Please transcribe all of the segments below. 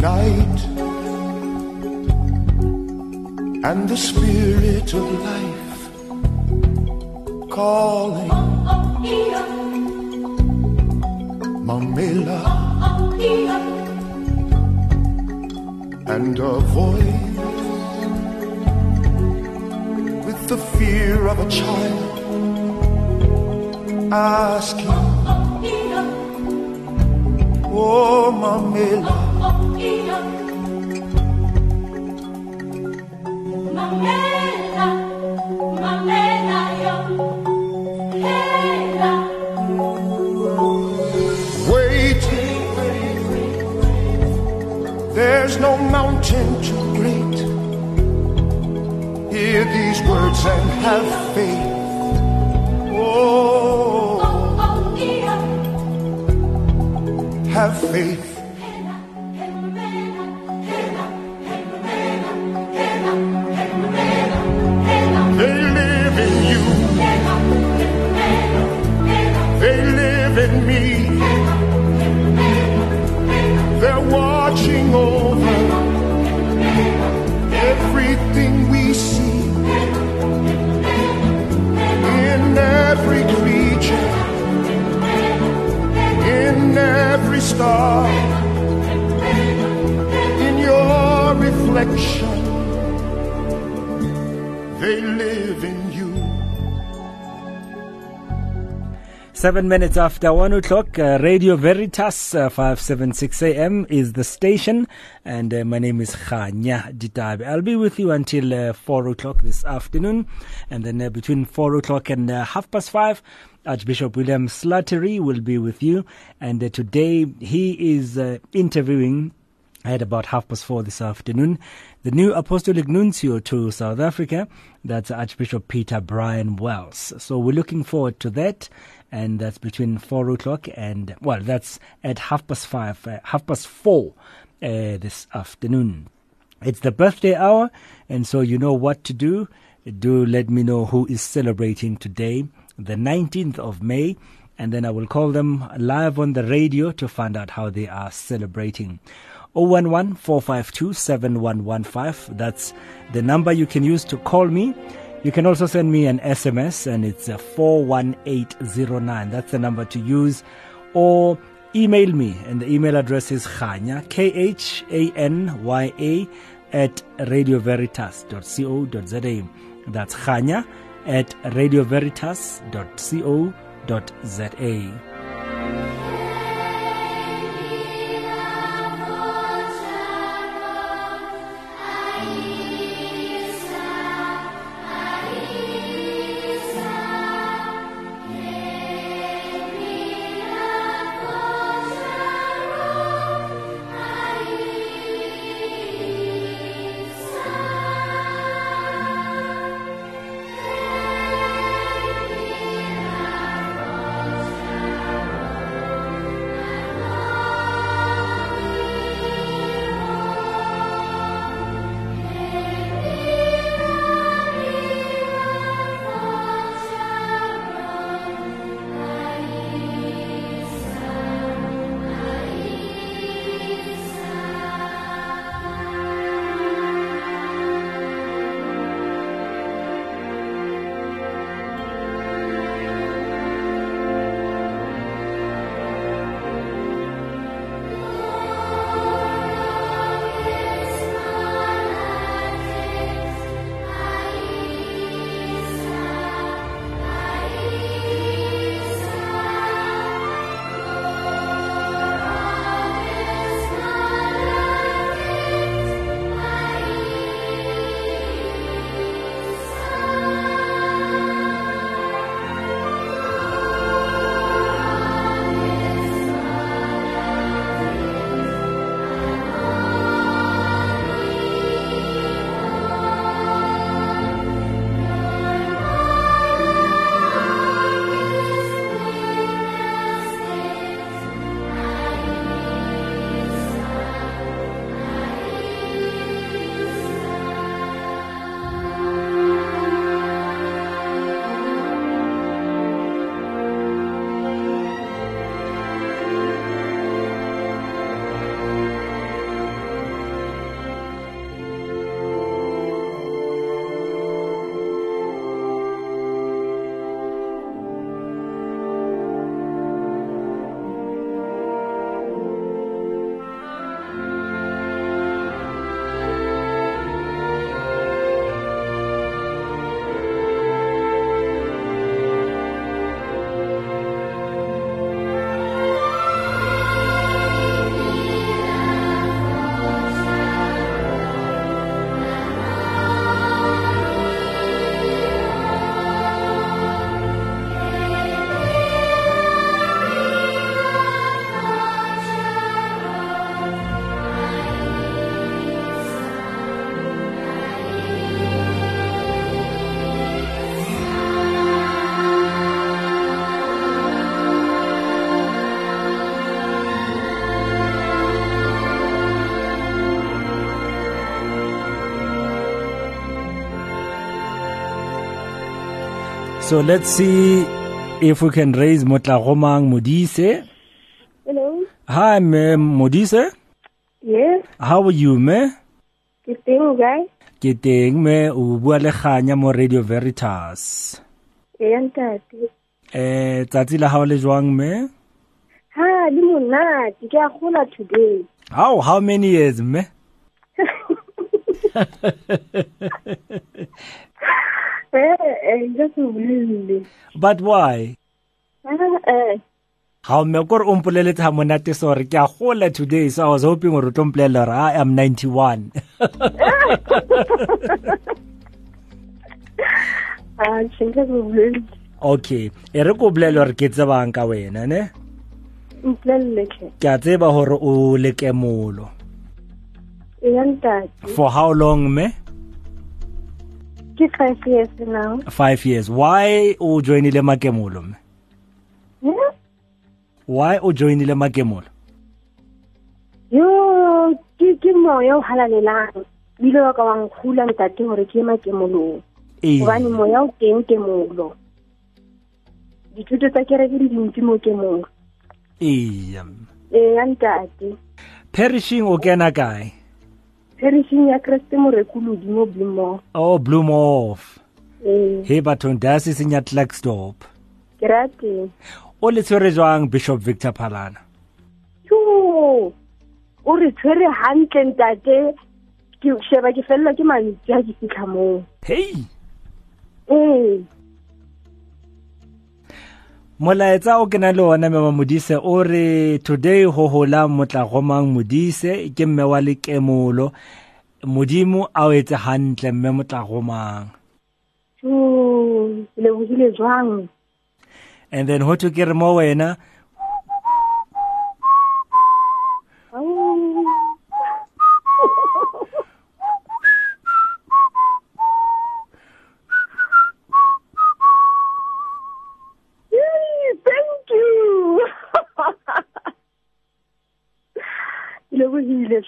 Night and the spirit of life calling. Mamela. And a voice with the fear of a child asking Oh Mamela Wait, there's no mountain too great. Hear these words and have faith. Have faith. Seven minutes after one o'clock, uh, Radio Veritas uh, 576 AM is the station, and uh, my name is Khanya Ditabe. I'll be with you until uh, four o'clock this afternoon, and then uh, between four o'clock and uh, half past five, Archbishop William Slattery will be with you, and today he is interviewing at about half past four this afternoon, the new apostolic nuncio to South Africa, that's Archbishop Peter Bryan Wells. So we're looking forward to that, and that's between four o'clock and, well, that's at half past five, uh, half past four uh, this afternoon. It's the birthday hour, and so you know what to do. Do let me know who is celebrating today, the 19th of May, and then I will call them live on the radio to find out how they are celebrating. 011 452 7115. That's the number you can use to call me. You can also send me an SMS and it's uh, 41809. That's the number to use. Or email me and the email address is Khanya, K H A N Y A, at radioveritas.co.za. That's Khanya at radioveritas.co.za. So let's see if we can raise Motlagomang Modise. Hello. Hi, ma'am Modise. Yes. How are you, me? Ke teng guy. Ke teng me o bua le Kganya mo Radio Veritas. E ya ntate. Eh tsatsi la hao le jwang me? Ha, le monate. Ke a gola today. How how many years me? Eh. But why? Ah, eh. How me kore o mpoleletse ha monate sorry ke a gola today so I was hoping gore o tlo mpolelela gore I am 91. Ah, tšhenka ke bolelle. okay e re ko bolele gore ke tsebang ka wena ne ke a tseba gore o le kemolo ya ntate. for how long me Ke five years now. five years why o joinile makemolo me Eh? why o joinile makemolo Yo, ke ke moya o halalelang. Bile wa ka wa nkgula ntate hore ke ema kemolong. ee Hobane moya o teng kemolo. Dithuto tsa kereke di dintsi mo kemolo. ee E ya ntate. perishing o kena kae perishing ya kreste morekolodi mo blimo oh bloom off ee he bathong dioceseng ya Klerksdorp ke rateng o le tshwere jwang bishop victor phalana yo o re tshwere hantle ntate. Ke sheba ke felelwa ke mantswe ha ke fitlha moo. Hei! Ee molaetsa o ke na le ona mema modise o re today ho hola motlagomang modise ke mme wa lekemolo. Modimo a o etse hantle mme motlagomang gomang lebogile jwang? And then ho to ke re mo wena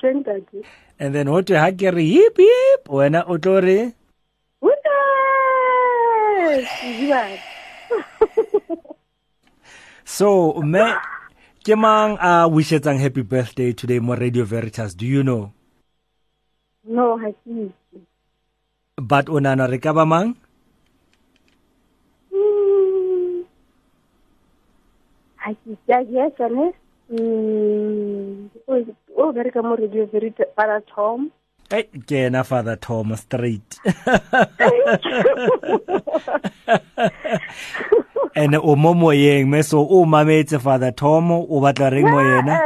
hle ntate and then ho thwe ha ke re hip hip wena o tlo re so mme ke mang a wishetsang happy birthday today mo radio veritas? Do you know? No, ha ke but o nana re ka ba mang. Ha ke itse, a ke etsa. Hmm. O- bereka mo radio Father Tom. Hey, ke ena father tom straight and o mo moyeng me so o mametse father tom o batla reng mo yena.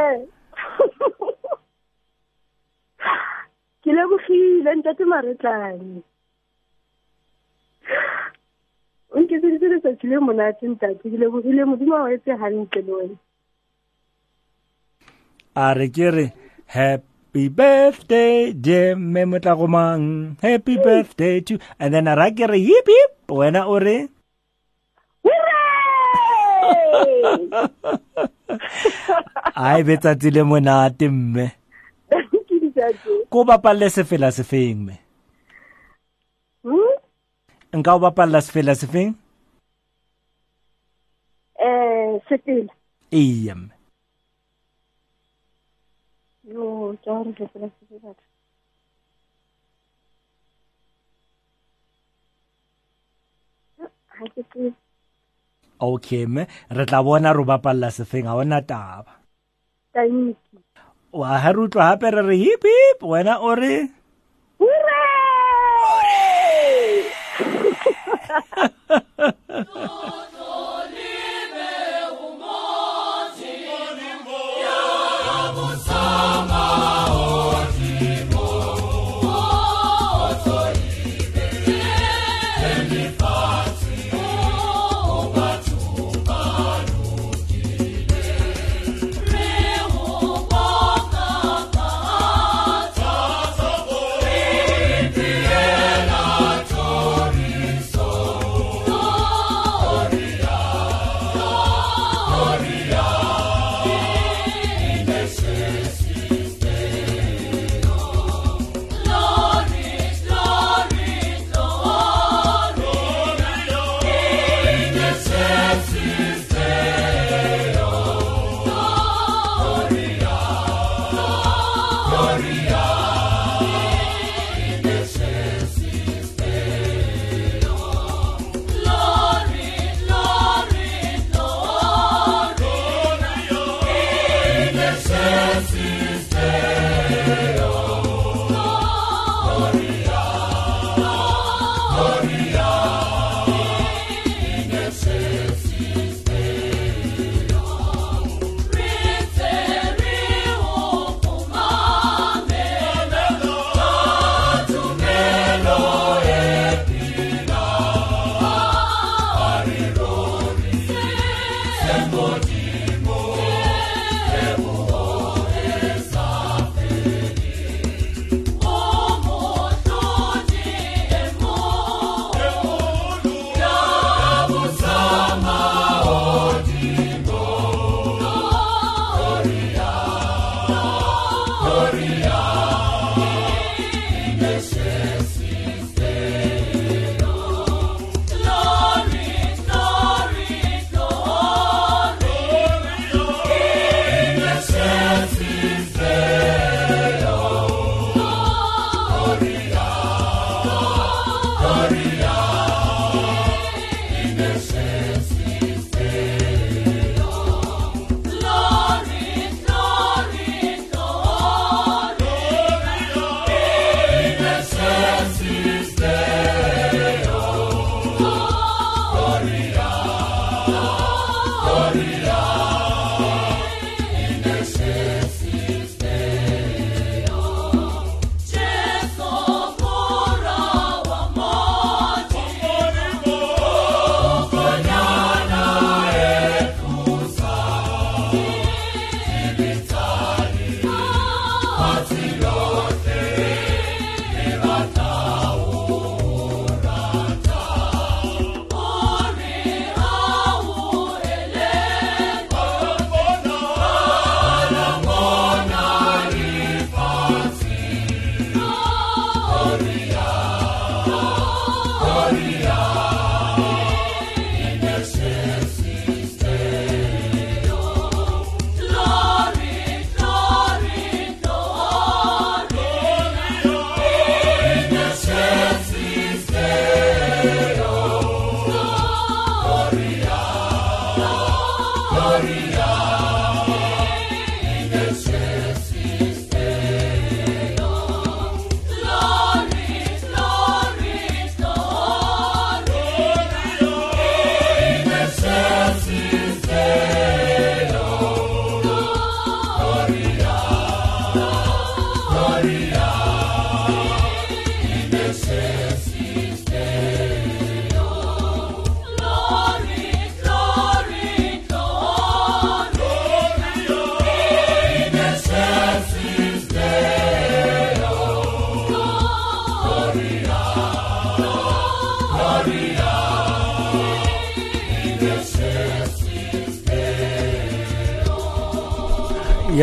Ke lebogile ntate maretlane. O nketseditse letsatsi le monate ntate ke lebogile modimo wa etse hantle le wena a re ke re happy birthday dear mme motlagomang happy birthday to and then a ra ke re hip hip. Wena o re? Ai betsatsi le monate mme. Ke ditate ko bapalle sefela sefeng me Hmm? nka o bapalla sefela sefeng eh setela iya mme. okay me re tla bona ro bapalla sefeng ga ona taba wa ha re utlwa gape re re hip hip wena o!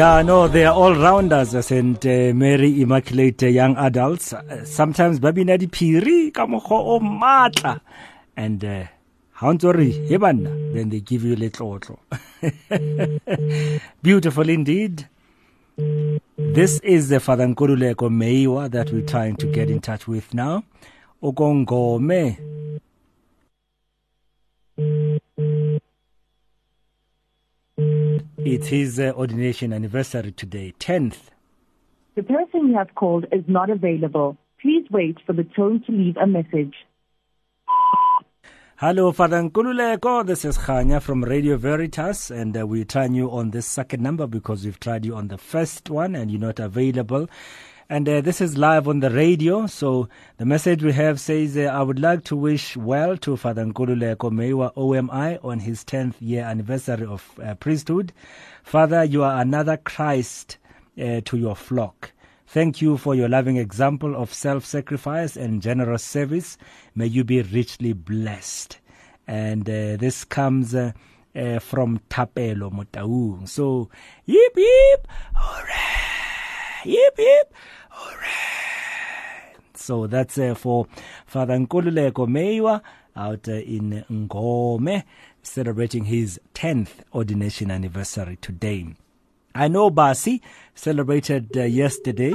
Yeah, no, they are all rounders and uh, Mary Immaculate uh, young adults. Uh, sometimes babi na di phiri ka mokgwa o matla and uh, ha o ntse o re, "He banna," then they give you little letlotlo. Beautiful indeed. This is the Father Nkululeko Meiwa that we're trying to get in touch with now. Okongome. It's his uh, ordination anniversary today, 10th. The person you have called is not available. Please wait for the tone to leave a message. Hello, Father Nkululeko. This is Khanya from Radio Veritas, and uh, we're trying you on this second number because we've tried you on the first one and you're not available. And uh, this is live on the radio. So the message we have says, uh, I would like to wish well to Father Nkululeko Meiwa OMI on his 10th year anniversary of uh, priesthood. Father, you are another Christ uh, to your flock. Thank you for your loving example of self sacrifice and generous service. May you be richly blessed. And uh, this comes uh, uh, from Tapelo Motaung. So, yip yip, hooray! Yip yip, hooray! So that's uh, for Father Nkululeko Meiwa out uh, in Ngome, celebrating his 10th ordination anniversary today. I know Basi celebrated uh, yesterday,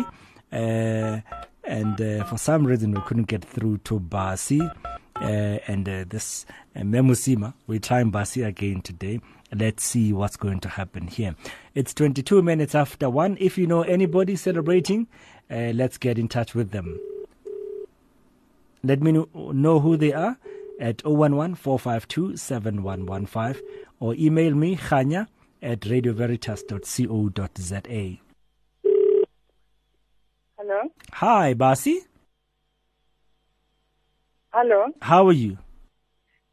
uh, and uh, for some reason we couldn't get through to Basi. Uh, and uh, this uh, Memusima, we're trying Basi again today. Let's see what's going to happen here. It's 22 minutes after 1. If you know anybody celebrating, uh, let's get in touch with them. Let me know, know who they are at 011 452 7115 or email me, Khanya at radioveritas.co.za. Hello. Hi, Basi. Hello. How are you?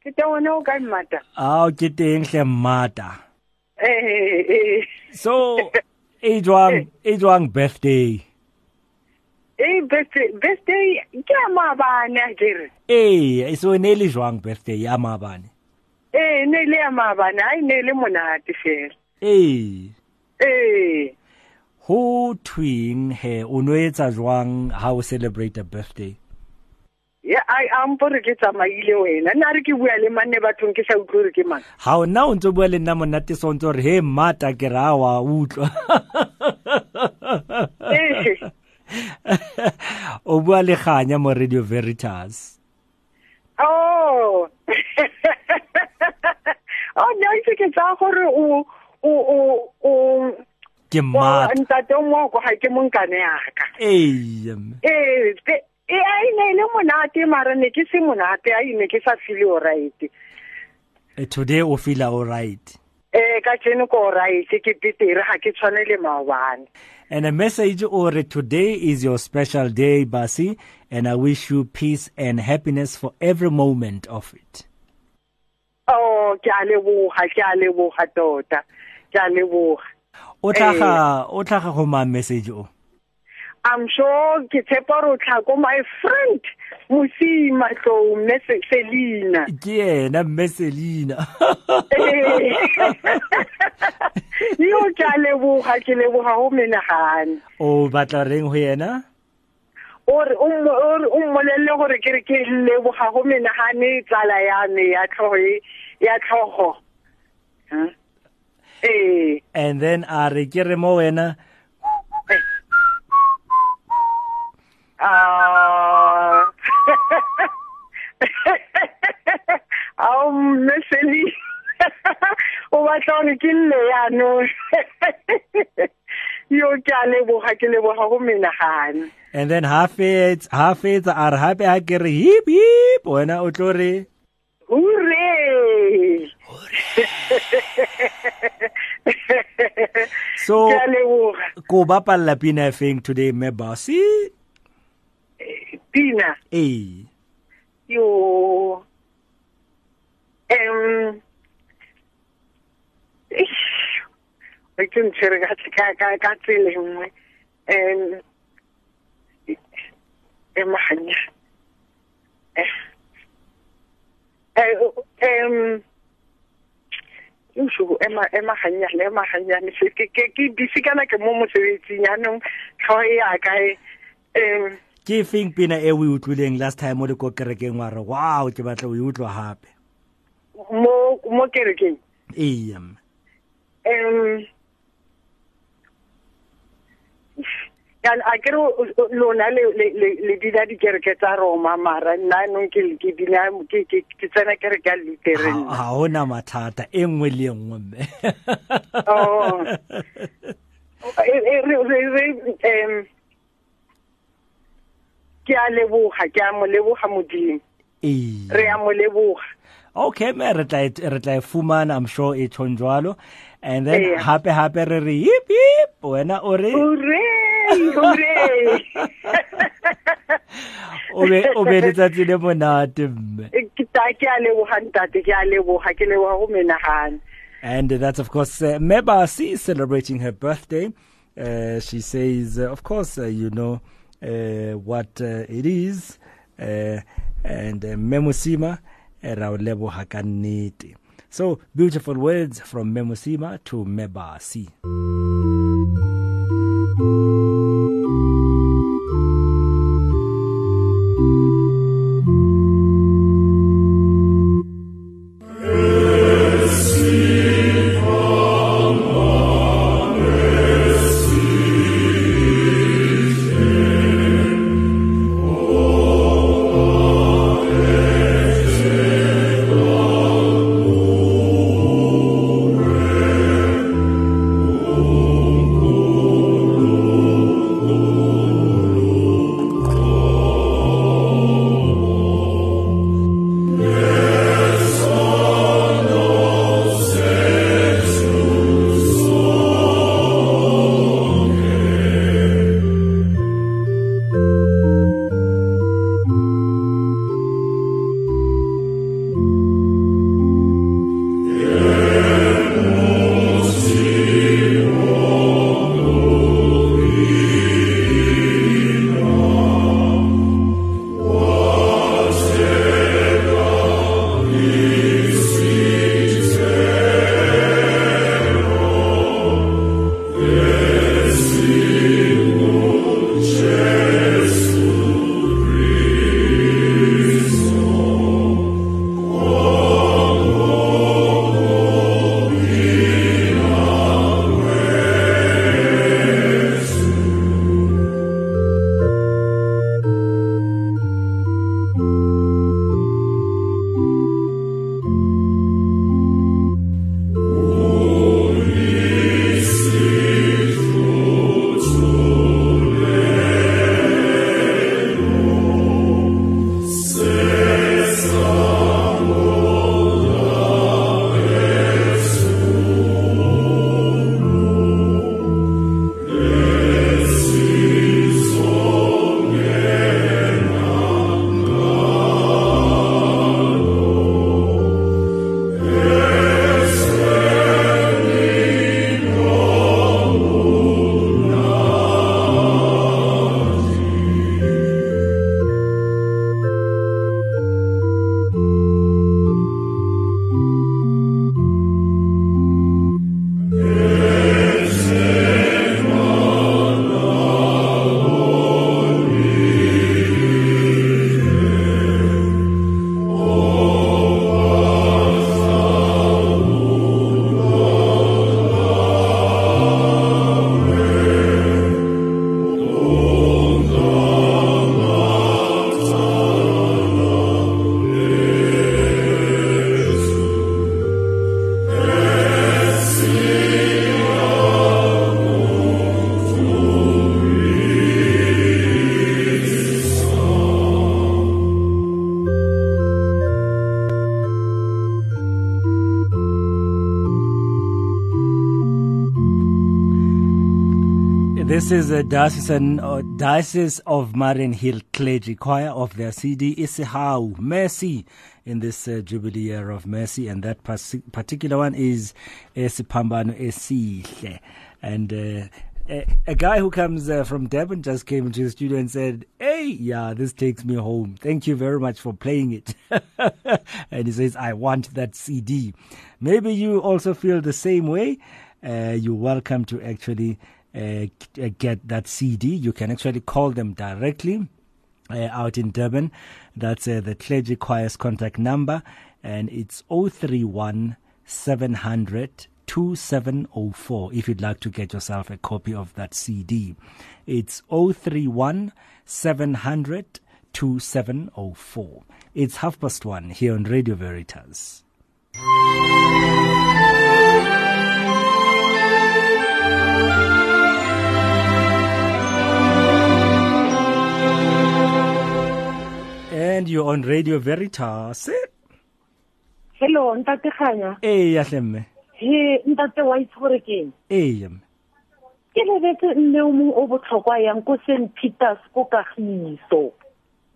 Ke tla wena o ka mmata. Ao ke teng hle mmata. eh eh so e jwang e jwang birthday eh birthday birthday ke a kere ee so e ne le jwang birthday ya maabane eh ne le ya maabane ai ne le monate fela ee eh ho twing he o no etsa jwang ha o celebrate a birthday ya ai ampore ke tsamaile wena. Nna re ke bua le manne bathong ke sa utlwe gore ke mang? Ha o nna o ntse o bua le nna monate so ntse gore he mmata ke ra wa utlwa. Eh o bua le ganya mo radio veritas. Oh. Oh no itse ke tsa gore o o o o ke wa mmata. ntate mo go ha ke monkane yaka ee eh te- e a ine le monate mara ne ke se monate a ine ke sa feel o right Eh, today o feel all right eh ka tsene ko right ke pitere ha ke tshwane le maobane. And a message or today is your special day, Basi, and I wish you peace and happiness for every moment of it. oh ke a leboga ke a leboga tota. Ke a leboga O tlaga o tlaga go ma message o. i'm sure ke tshepa gore o tlhako my friend mosima tlou mme Se- selina. Ke yena Messelina. Eh. yo ke leboga ke leboga go menagane o batla reng ho yena? ore o mmo- ore o mmolelle gore ke re ke leboga go menagane tsala ya me ya tlhogo ya tlhogo ee eh. And then a re ke re mo wena eh. Ah. ao mme seli o batla gore ke lle yaanong yo ke a leboga ke leboga go menagane and then half it half it a re hape ha ke re hip hip wena o tlo re? Hure so ke a leboga ko bapalla pina e feng today me Basi? Filipina. Hey. Yo, em, ish, uite un ce ragazzi ca, ca, ca țele, em, em, hanya, em, eu sou, ema, ema hanya, ema hanya, se, que, que, que, bisica na que momo se vetinya, não, ca, ca, em, ke feng pina e o e utlwileng last time o le ko kerekeng wa re wow ke batla o e utlwa hape. Mo mo kerekeng? Ee um a kere lona le le le- le dina dikereke tsa roma mara nna nong ke ke dina ke ke ke tsena kereke ya lutheran. Ha ona mathata e nngwe le e nngwe mme. Oh. E- e- re re- re- em ke a leboga ke a mo leboga modimo. Re a mo leboga. Okay me re tla e- re tla fumana i'm sure e tshong jwalo. And then Ee. hape hape re re hip hip wena o re o be letsatsi le monate mme. Ke a leboga ntate ke a leboga ke leboga go menagane And that's, of course, uh, Mebasi is celebrating her birthday. Uh, she says, uh, of course, uh, you know what uh, it is. Uh, and uh, Memusima, uh, Raulebo Hakanete. So, beautiful words from Memusima to Mebasi. This is a Diocese, uh, Diocese of Mariannhill Clergy Choir of their CD Isihau Mercy in this uh, Jubilee Year of Mercy, and that particular one is Esipambano Esihle. And uh, a, a guy who comes uh, from Devon just came into the studio and said, Hey, yeah, this takes me home. Thank you very much for playing it. and he says, I want that CD. Maybe you also feel the same way. Uh, you're welcome to actually get that CD. You can actually call them directly. Uh, out in Durban. That's uh, the Clergy Choir's contact number, and it's 031 700 2704 if you'd like to get yourself a copy of that CD. It's 031 700 2704. It's half past one here on Radio Veritas. And you're on Radio Veritas. hello ntate kganya Hey, yahlemme. he ntate wa itse gore ke eng Hey, yam. ke lebetse mme o mongwe o botlhokwa yang ko st peters ko kagiso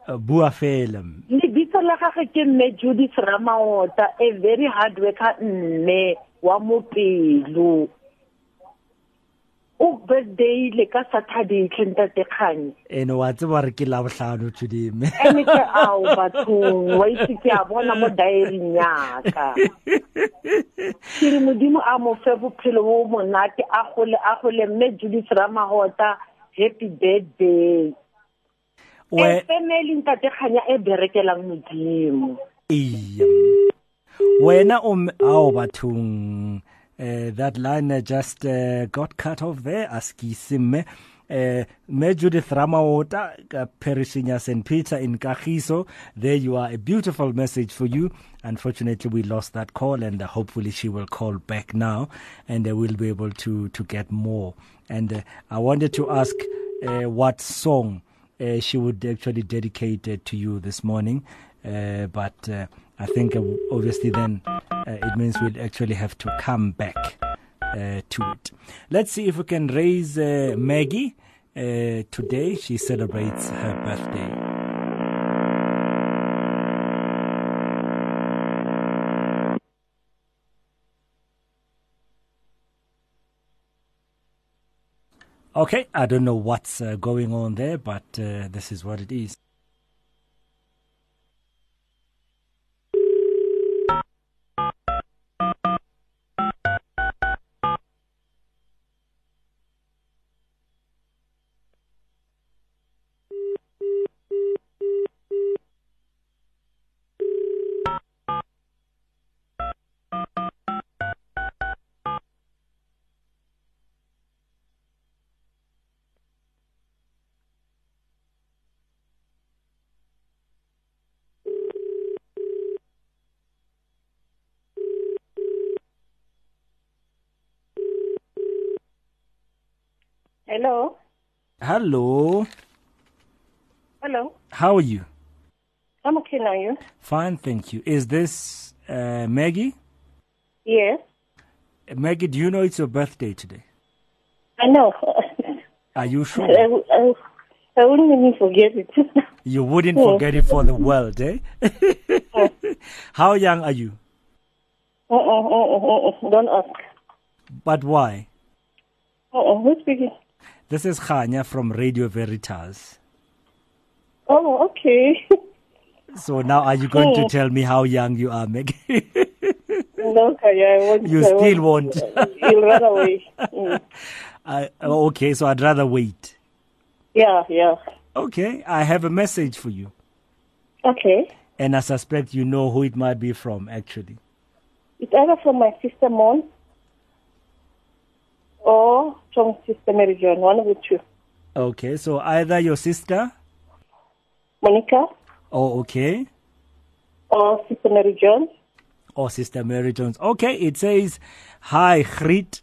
Uh, bua fela. mme. lebitso la gage ke mme judith ramaota a very hard worker mme wa mopelo o birthday-ile ka saturday tlhentate kganye ene wa tseba re ke labohlano today mme ene ke ao bathong. Wa itse ke a bona mo diaring yaka ke re modimo a mo fe bophelo bo monate a gole a gole. Mme judith ramagota happy birthday. We- e family ntate kganya e berekelang modimo. Iya. wena um aw bathong. uh, that line uh, just uh, got cut off there askisimme uh, me Judith Ramaota, uh, perishing St. Peter in Kagiso. There you are, a beautiful message for you. Unfortunately, we lost that call, and uh, hopefully she will call back now, and uh, we'll be able to to get more. And uh, I wanted to ask what song she would actually dedicate to you this morning. But I think uh, obviously then uh, it means we'll actually have to come back uh, to it. Let's see if we can raise Maggie. Today she celebrates her birthday. Okay, I don't know what's uh, going on there, but uh, this is what it is. Hello Hello, hello how are you? i'm okay now you Fine, thank you. Is this uh, Maggie? yes Maggie, do you know it's your birthday today? i know Are you sure? I, I, I wouldn't even forget it You wouldn't hmm. forget it for the world, eh? How young are you? uh-uh, uh-uh, uh-uh. don't ask But why? uh-uh. who's speaking This is Khanya from Radio Veritas. oh okay So now are you going to Oh. tell me how young you are, Meg? no okay, I won't. You I still want, won't. you'll run away mm. uh, okay, so I'd rather wait. yeah yeah Okay, I have a message for you. okay And I suspect you know who it might be from, actually. It's either from my sister Mon or from sister Mary John, one of the two. Okay, so either your sister, Monica oh, okay, or sister Mary John. or Sister Mary Jones. Okay, it says, Hi, Grit.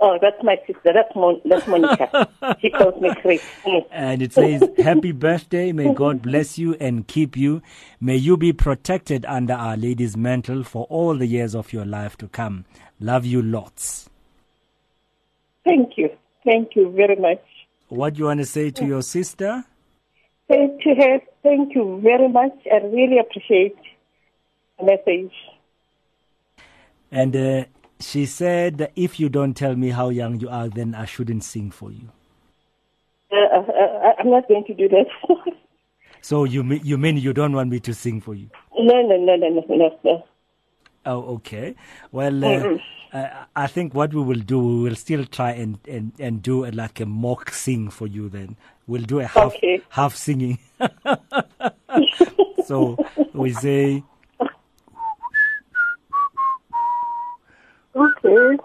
Oh, that's my sister. That's Mon- that's Monica. she calls me Chris. Mm. And it says, Happy birthday. May God bless you and keep you. May you be protected under Our Lady's mantle for all the years of your life to come. Love you lots. Thank you. Thank you very much. What do you want to say to your sister? Say to her, thank you very much. I really appreciate the message. And uh, she said, if you don't tell me how young you are, then I shouldn't sing for you. Uh, uh, uh, I'm not going to do that. So you mean, you mean you don't want me to sing for you? no, no, no, no, no, no, no. Oh, okay. Well, uh, uh, I think what we will do, we will still try and, and, and do a, like a mock sing for you then. We'll do a half, Okay. half singing. so we say, Okay.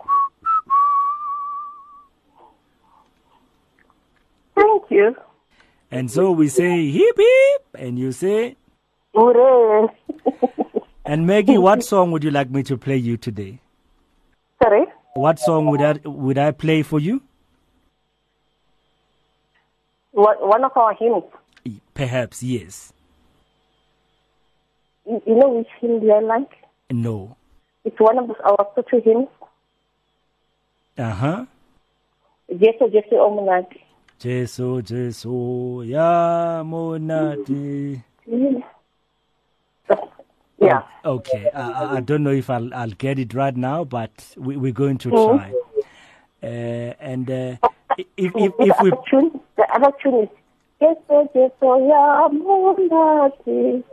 Thank you. and so we say hip hip, and you say, Hooray. and Maggie, what song would you like me to play you today? Sorry? What song would I, would I play for you? One one of our hymns. Perhaps, yes. You know which hymn do I like? No. It's one of our Sotho hymns. Uh huh. Jesu Jesu Omunati. Jesu, Jesu, ya monate. Yeah. Okay, I, I- I don't know if I'll, I'll get it right now, but we, we're going to Mhm. try. Uh, and uh, if, if, if we the other tune is Jesu Jesu ya Munati.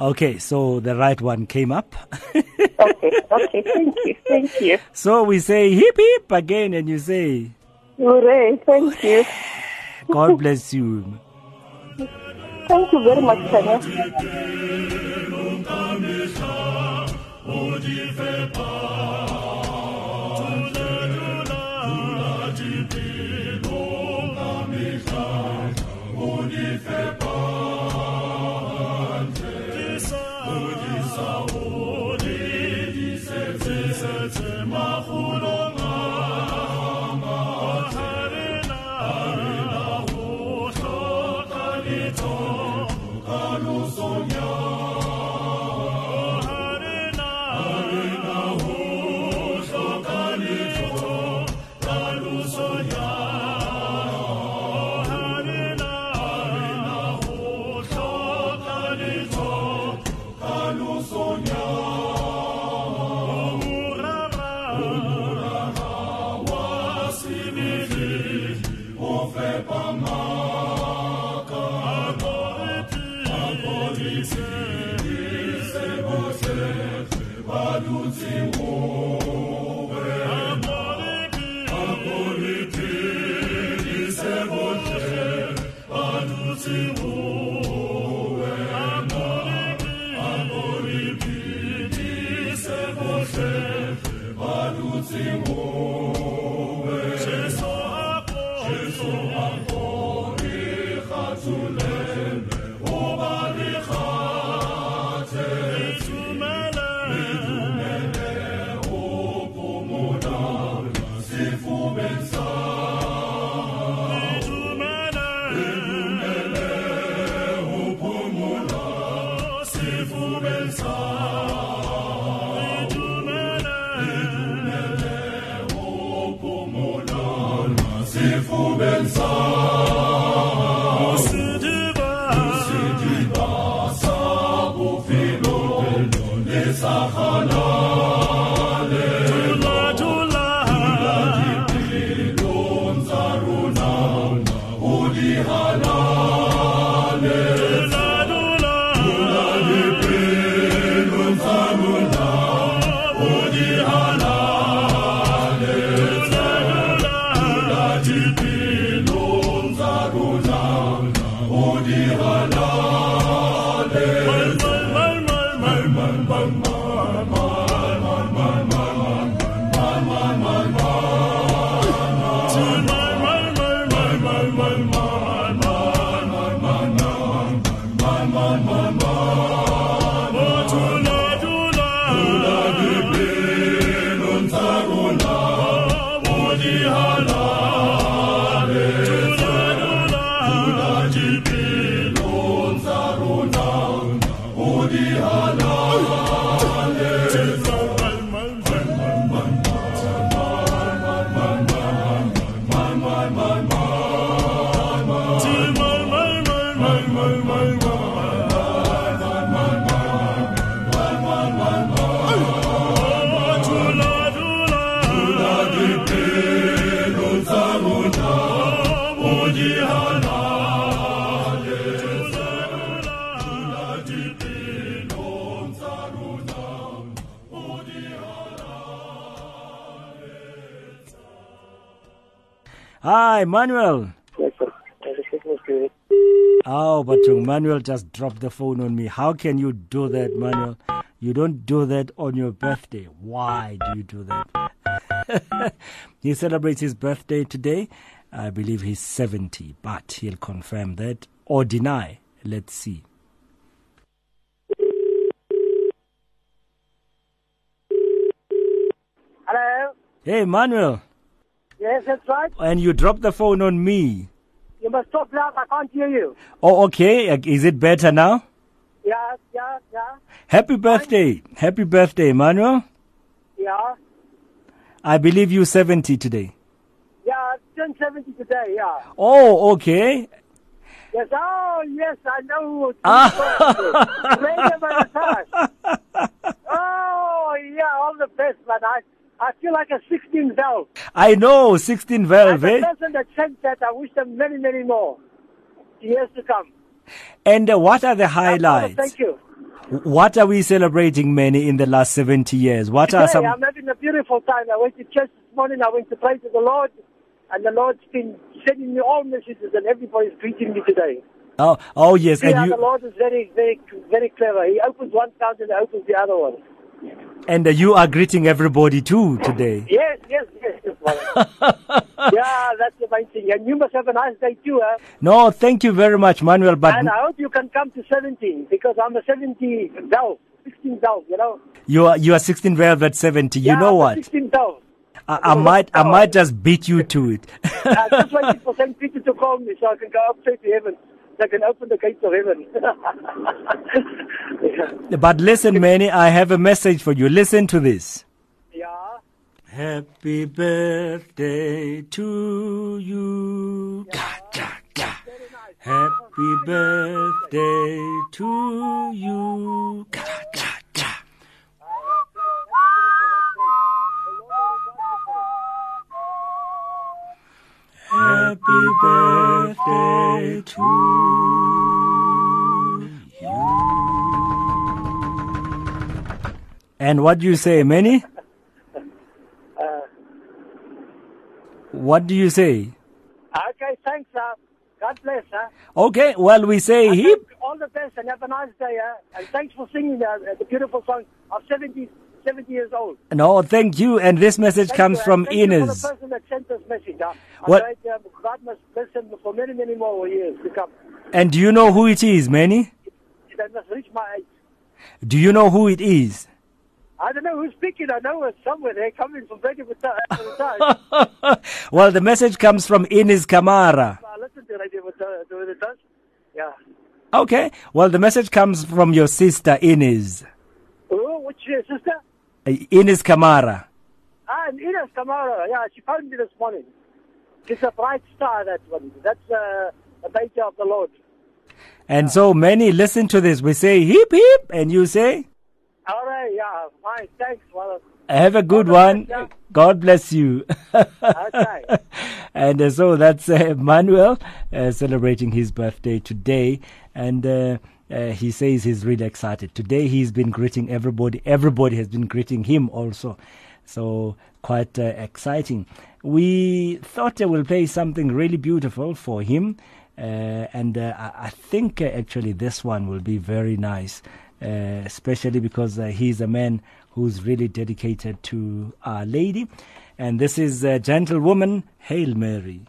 okay, so the right one came up. Okay, okay, thank you, thank you. so we say hip hip again, and you say Hooray, thank you. God bless you. Thank you very much, Tanya. Manuel. Yes, sir. Everything was good. Oh, but Manuel just dropped the phone on me. How can you do that, Manuel? You don't do that on your birthday. Why do you do that? he celebrates his birthday today. I believe he's 70, but he'll confirm that or deny. Let's see. Hello? Hey, Manuel. Yes, that's right. And you dropped the phone on me. You must stop loud. I can't hear you. Oh, okay. Is it better now? Yeah, yeah, yeah, Happy birthday. Happy birthday, Manuel. yeah. I believe you're 70 today. Yeah, I turned 70 today, yeah. Oh, okay. Yes, oh, yes, I know. Ah. Oh, yeah, all the best, man. I, I feel like a 16 valve. I know, 16 valve, The eh? person that sent that, I wish them many, many more years to come. And uh, what are the highlights? thank you. What are we celebrating, many, in the last 70 years? What are Today, some. I'm having a beautiful time. I went to church this morning. I went to pray to the Lord, and the Lord's been sending me all messages, and everybody's greeting me today. Oh, oh yes. Yeah, And the Lord is very, very, very clever. He opens one count and opens the other one. And uh, you are greeting everybody too today. Yes, yes, yes. yes yeah, that's the main thing. And you must have a nice day too, huh? No, thank you very much, Manuel. But And I hope you can come to 17 because I'm a 70 valve, 16 valve, you know. you are you are 16 valve at 70. You know I'm what? 16 valve. I, I might I might just beat you to it. I'm just waiting for St. Peter to call me so I can go up straight to heaven. I can open the gates of heaven. yeah. but listen, Manny, I have a message for you. Listen to this. yeah. Happy birthday to you. Ga, ga, ga. Happy birthday to you. Ga, ga, ga. Happy birthday to you. And what do you say, Manny? What do you say? Okay, thanks, sir. God bless, sir. Okay, well, we say hip. All the best and have a nice day, huh? And thanks for singing uh, the beautiful song of 70, 70 years old. No, thank you. And this message Thank comes you, from and thank you Ines. the person that sent this message. Huh? What- pray, uh, God must bless him for many, many more years to come. And do you know who it is, Manny? That must reach my age. Do you know who it is? I don't know who's speaking. I know it's somewhere. They're coming from Vitale. well, the message comes from Ines Kamara. I listen to Radio Vitale. Yeah. Okay, well, the message comes from your sister Ines. Oh, what's your sister? Uh, Ines Kamara. Ah, Ines Kamara. Yeah, she phoned me this morning. She's a bright star, that one. That's uh, a major of the Lord. And so many listen to this. We say hip hip, and you say, All right, yeah, fine. Thanks, brother. have a good one. bless. God bless you. Okay. and uh, so that's uh, Manuel uh, celebrating his birthday today. And uh, he says he's really excited. Today he's been greeting everybody. Everybody has been greeting him also. So quite uh, exciting. We thought uh, we'll play something really beautiful for him. Uh, and uh, I, think uh, actually this one will be very nice, especially because he's a man who's really dedicated to Our Lady. And this is Gentlewoman, Hail Mary.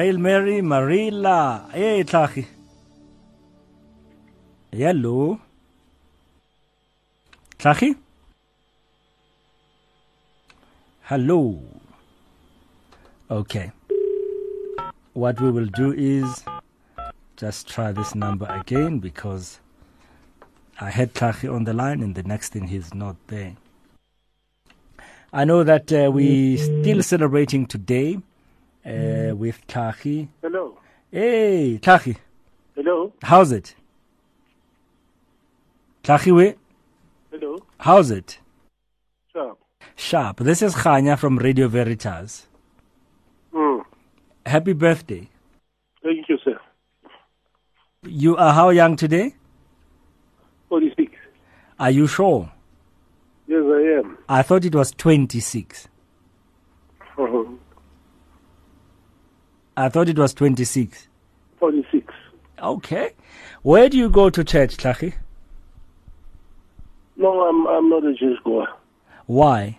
Hail Mary, Marilla. Hey, Tlhagi. Hello. Tlhagi? Hello. Okay. What we will do is just try this number again because I had Tlhagi on the line and the next thing he's not there. I know that uh, we still celebrating today uh, with Tlhagi. Hello. Hey, Tlhagi, Hello. how's it? Tlhagi, we, Hello. how's it? Sure. Sharp. This is Khanya from Radio Veritas. Mm. Happy birthday. Thank you, sir. You are how young today? 46. Are you sure? Yes, I am. I thought it was 26. Uh-huh. I thought it was 26. 46. Okay. Where do you go to church, Tlhagi? No, I'm I'm not a church goer. Why?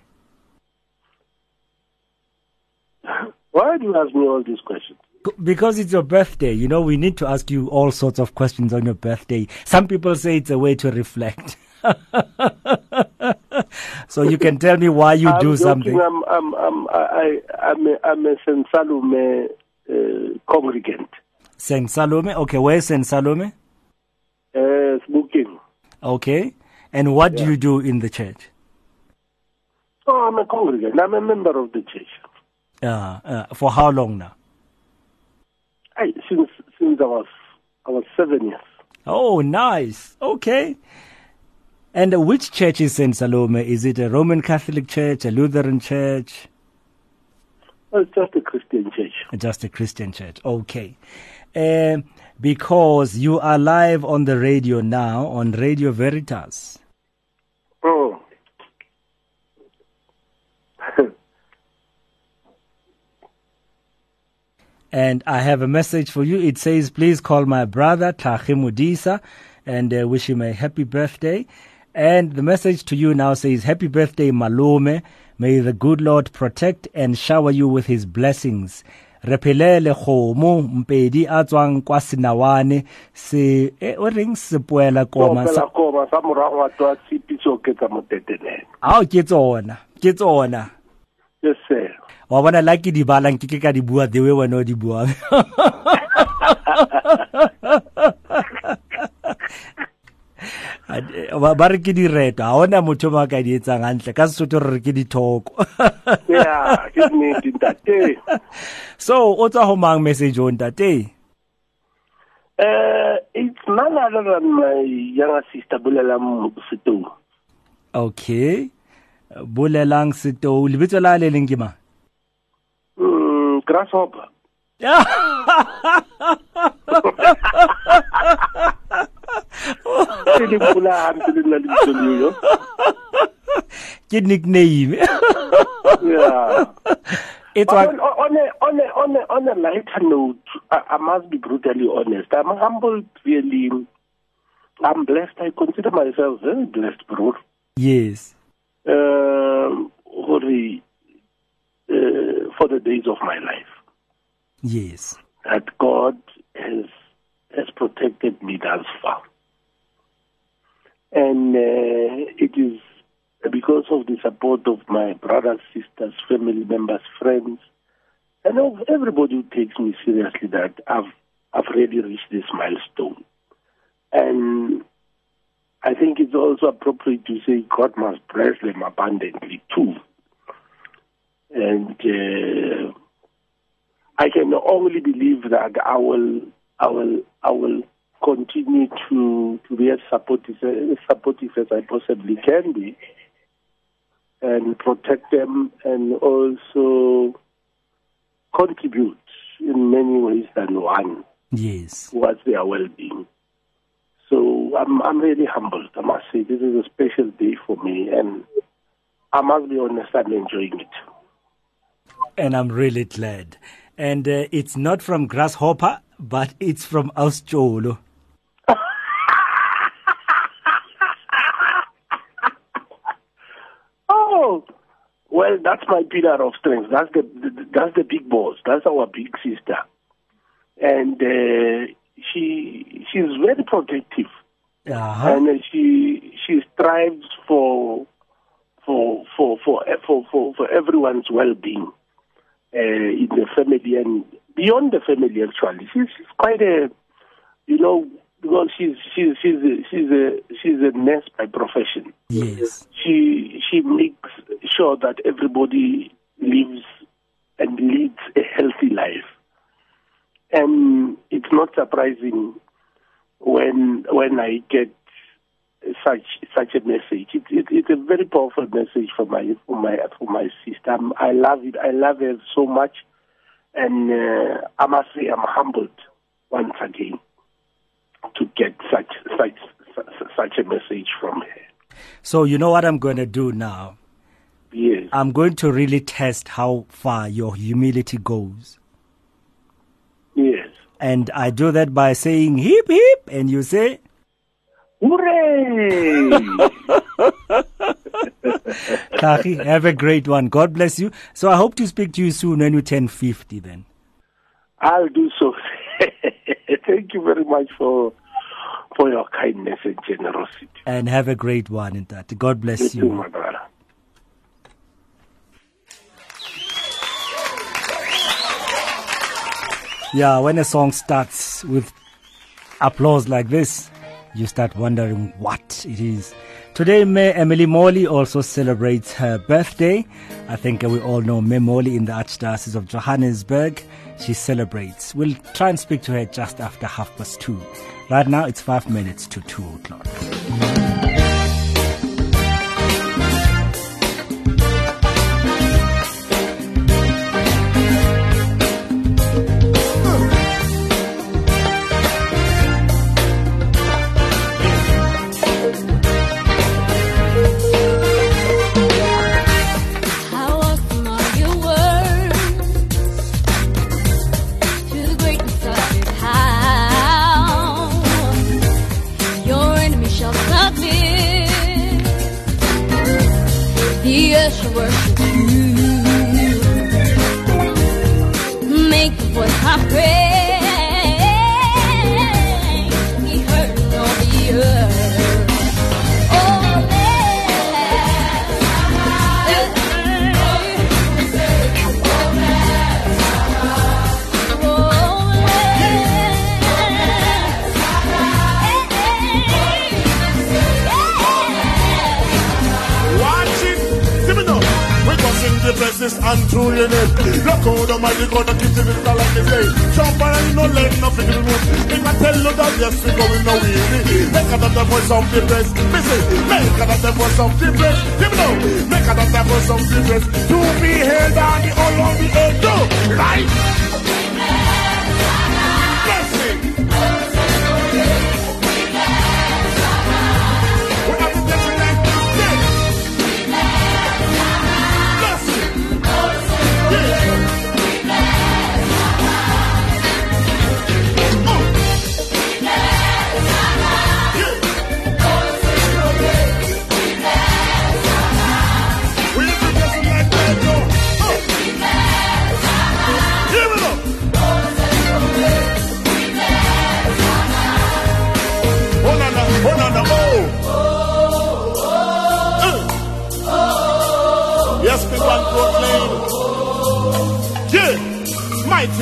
Why do you ask me all these questions? Because it's your birthday. You know, we need to ask you all sorts of questions on your birthday. Some people say it's a way to reflect. so you can tell me why you I'm do joking. something. I'm I'm I'm I I'm a, I'm a. Uh, congregant. Saint Salome. Okay, where's Saint Salome? Uh, smoking. Okay. And what do you do in the church? Oh, I'm a congregant. I'm a member of the church. Uh, uh, for how long now? I, since since I was I was seven years. Oh, nice. Okay. And which church is Saint Salome? Is it a Roman Catholic church, a Lutheran church, Well, it's just a Christian church. just a Christian church? Okay. Um because you are live on the radio now on Radio Veritas. Oh. And I have a message for you. It says, please call my brother, Tlhachi Mudisa, and uh, wish him a happy birthday. And the message to you now says, happy birthday, Malume. May the good Lord protect and shower you with his blessings. re phelele kgomo mpedi a tswang kwa senawane. Se o reng sepoela koma sa- opela koma sa morago wa twa tshepiso ke tsa motetelelo ao ke tsona ke tsona. Yes sir. Wa bona la ke di balang ke ke ka di bua the way wena o di buang. Ad- ba re ke direto ga ona motho o mo a ka di etsang gantle ka sesotho re re ke dithoko so o tswa go mang message o ntate? Uh, it's none other than my younger sister bolelang setong okay bolelang setou lebitso la le leng ke mang? Mm, grasshopper. ke di pula hampe le nna le bitso leo ke nickname yeah on, on, a, on, a, on, a, on a lighter note, I, I must be brutally honest. I'm humbled, really. I'm blessed. I consider myself very blessed, bro. yes Um, for the, uh, for the days of my life, yes that God has has protected me thus far, and uh, it is because of the support of my brothers, sisters, family members, friends, and of everybody who takes me seriously that I've I've really reached this milestone. And I think it's also appropriate to say God must bless them abundantly too. And uh, I can only believe that I will I will I will continue to to be as supportive as supportive as I possibly can be and protect them and also contribute in many ways than one yes towards their well-being. So I'm I'm really humbled. I must say this is a special day for me, and I must be honest. I'm enjoying it. and i'm really glad and uh, it's not from grasshopper but it's from ausjolo that's my pillar of strength. That's the, the that's the big boss. That's our big sister, and uh, she she's very protective. uh-huh. and she she strives for for for for for for, for everyone's well-being uh, in the family and beyond the family. Actually, she's, she's quite a you know because she's she's she's a, she's a she's a nurse by profession. yes She she makes sure that everybody lives and leads a healthy life, and it's not surprising when when I get such such a message. It, it, it's a very powerful message for my for my for my sister. I love it. I love her so much, and uh, I must say I'm humbled once again to get such such such, a message from her. so you know what i'm going to do now Yes. i'm going to really test how far your humility goes Yes. and i do that by saying hip hip and you say Hooray! Have a great one god bless you so i hope to speak to you soon when you turn 50 then I'll do so. Thank you very much for for your kindness and generosity. and have a great one in that god You bless too, you my brother. Yeah, when a song starts with applause like this, you start wondering what it is. Today, May Emily Morley also celebrates her birthday. I think we all know May Morley in the Archdiocese of Johannesburg. She celebrates. We'll try and speak to her just after half past two. Right now, it's five minutes to two o'clock. And through your neck. Look how the magic got the kitchen is like they say. Jump and no leg, nothing to move. If I tell you that yes, we going no easy. Make a the voice of the. Missy, make a the voice of the best. Give know, make a the voice of the. To be held on the all on the earth. Right.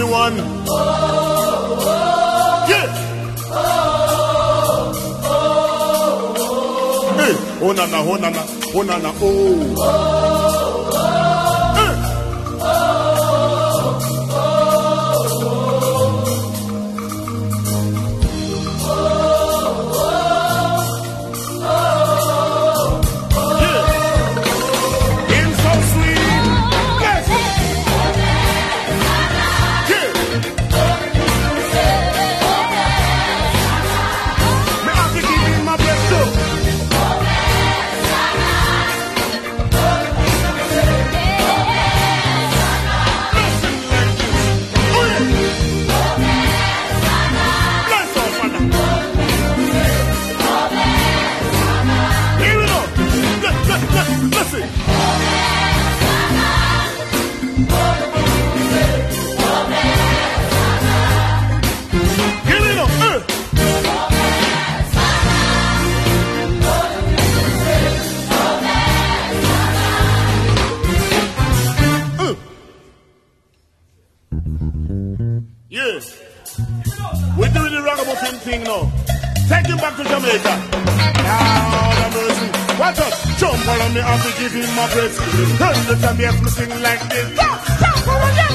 Yeah, mighty one. Yeah. Hey, oh na na, oh na na, oh na na, oh. Uh. My. Run the time, yes, me sing like this.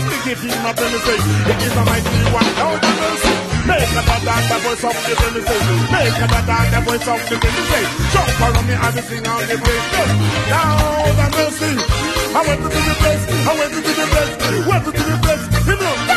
Me give him my benefit. It is a mighty one. Now, the mercy. Make a da the voice of the benefit. Make a da the voice of the benefit. Jump on me and sing on the break. Now, the mercy. I went to the best. I went to the best. Went to the best. You know.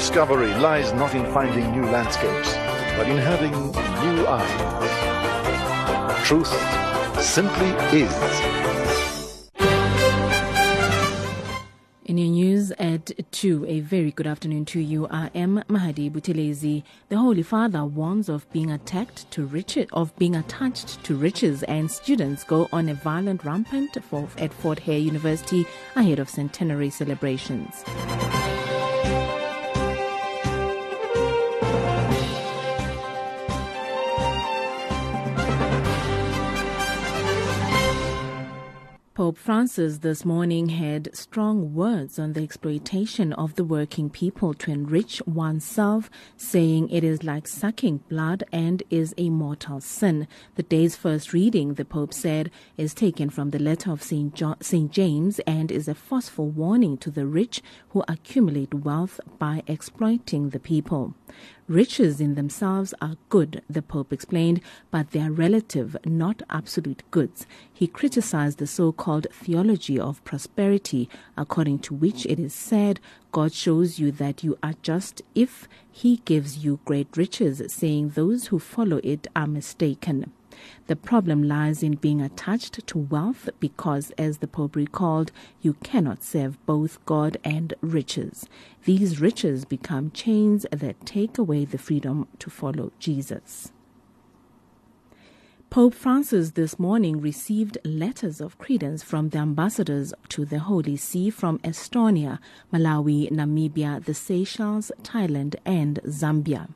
Discovery lies not in finding new landscapes, but in having new eyes. Truth simply is. In your news at 2, a very good afternoon to you. I am Mahadi Buthelezi. The Holy Father warns of being attacked to riches, of being attached to riches, and students go on a violent rampant for, at Fort Hare University ahead of centenary celebrations. Pope Francis this morning had strong words on the exploitation of the working people to enrich oneself, saying it is like sucking blood and is a mortal sin. The day's first reading, the Pope said, is taken from the letter of St. Jo-. James and is a forceful warning to the rich who accumulate wealth by exploiting the people. Riches in themselves are good, the Pope explained, but they are relative, not absolute goods. He criticized the so called theology of prosperity, according to which it is said, God shows you that you are just if he gives you great riches, saying those who follow it are mistaken. The problem lies in being attached to wealth because, as the Pope recalled, you cannot serve both God and riches. These riches become chains that take away the freedom to follow Jesus. Pope Francis this morning received letters of credence from the ambassadors to the Holy See from Estonia, Malawi, Namibia, the Seychelles, Thailand, and Zambia.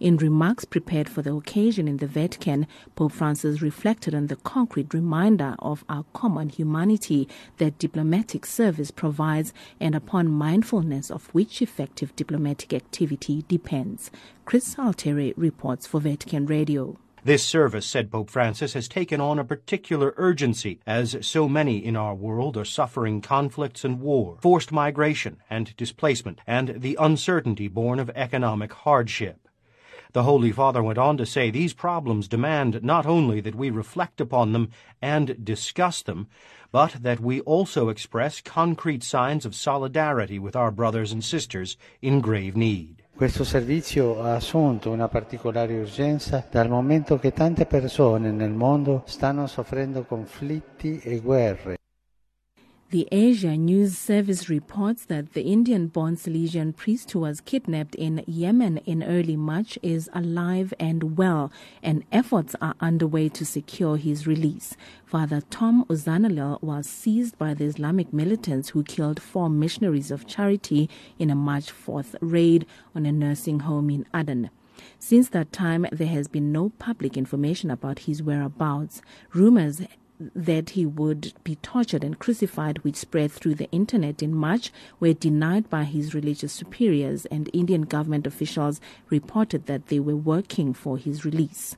In remarks prepared for the occasion in the Vatican, Pope Francis reflected on the concrete reminder of our common humanity that diplomatic service provides and upon mindfulness of which effective diplomatic activity depends. Chris Altieri reports for Vatican Radio. This service, said Pope Francis, has taken on a particular urgency as so many in our world are suffering conflicts and war, forced migration and displacement, and the uncertainty born of economic hardship. The Holy Father went on to say these problems demand not only that we reflect upon them and discuss them, but that we also express concrete signs of solidarity with our brothers and sisters in grave need. Questo servizio ha assunto una particolare urgenza dal momento che tante persone nel mondo stanno soffrendo conflitti e guerre. The Asia News Service reports that the Indian born Salesian priest who was kidnapped in Yemen in early March is alive and well, and efforts are underway to secure his release. Father Tom Uzhunnalil was seized by the Islamic militants who killed four missionaries of charity in a March 4th raid on a nursing home in Aden. Since that time, there has been no public information about his whereabouts. Rumors that he would be tortured and crucified, which spread through the internet in March, were denied by his religious superiors, and Indian government officials reported that they were working for his release.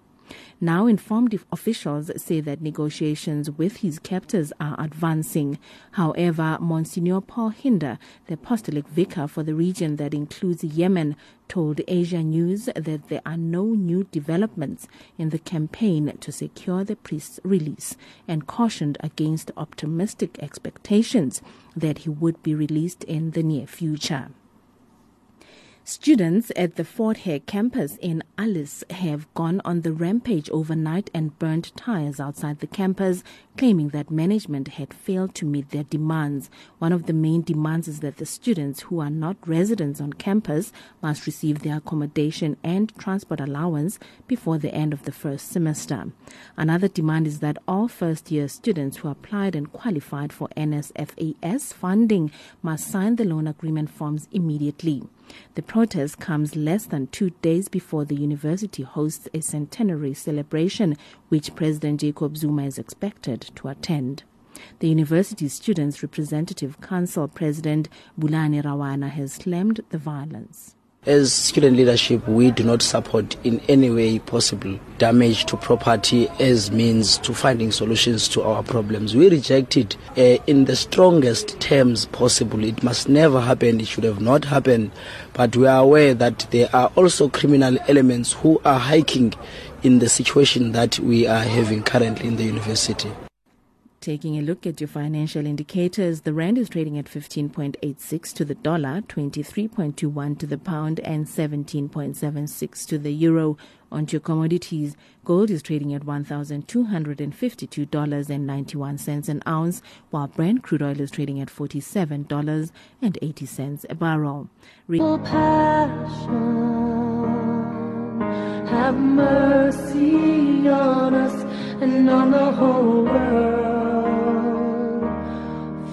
Now, informed officials say that negotiations with his captors are advancing. However, Monsignor Paul Hinder, the apostolic vicar for the region that includes Yemen, told Asia News that there are no new developments in the campaign to secure the priest's release and cautioned against optimistic expectations that he would be released in the near future. Students at the Fort Hare campus in Alice have gone on the rampage overnight and burned tires outside the campus, claiming that management had failed to meet their demands. One of the main demands is that the students who are not residents on campus must receive their accommodation and transport allowance before the end of the first semester. Another demand is that all first year students who applied and qualified for NSFAS funding must sign the loan agreement forms immediately. The protest comes less than two days before the university hosts a centenary celebration, which President Jacob Zuma is expected to attend. The University Students' Representative Council President Bulani Rawana has slammed the violence. As student leadership, we do not support in any way possible damage to property as means to finding solutions to our problems. We reject it uh, in the strongest terms possible. It must never happen. It should have not happened. But we are aware that there are also criminal elements who are hiking in the situation that we are having currently in the university. Taking a look at your financial indicators, the rand is trading at 15.86 to the dollar, 23.21 to the pound, and 17.76 to the euro. On to your commodities, gold is trading at $1,252.91 an ounce, while Brent crude oil is trading at $47.80 a barrel. Re- Have mercy on us and on the whole world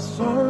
Sorry.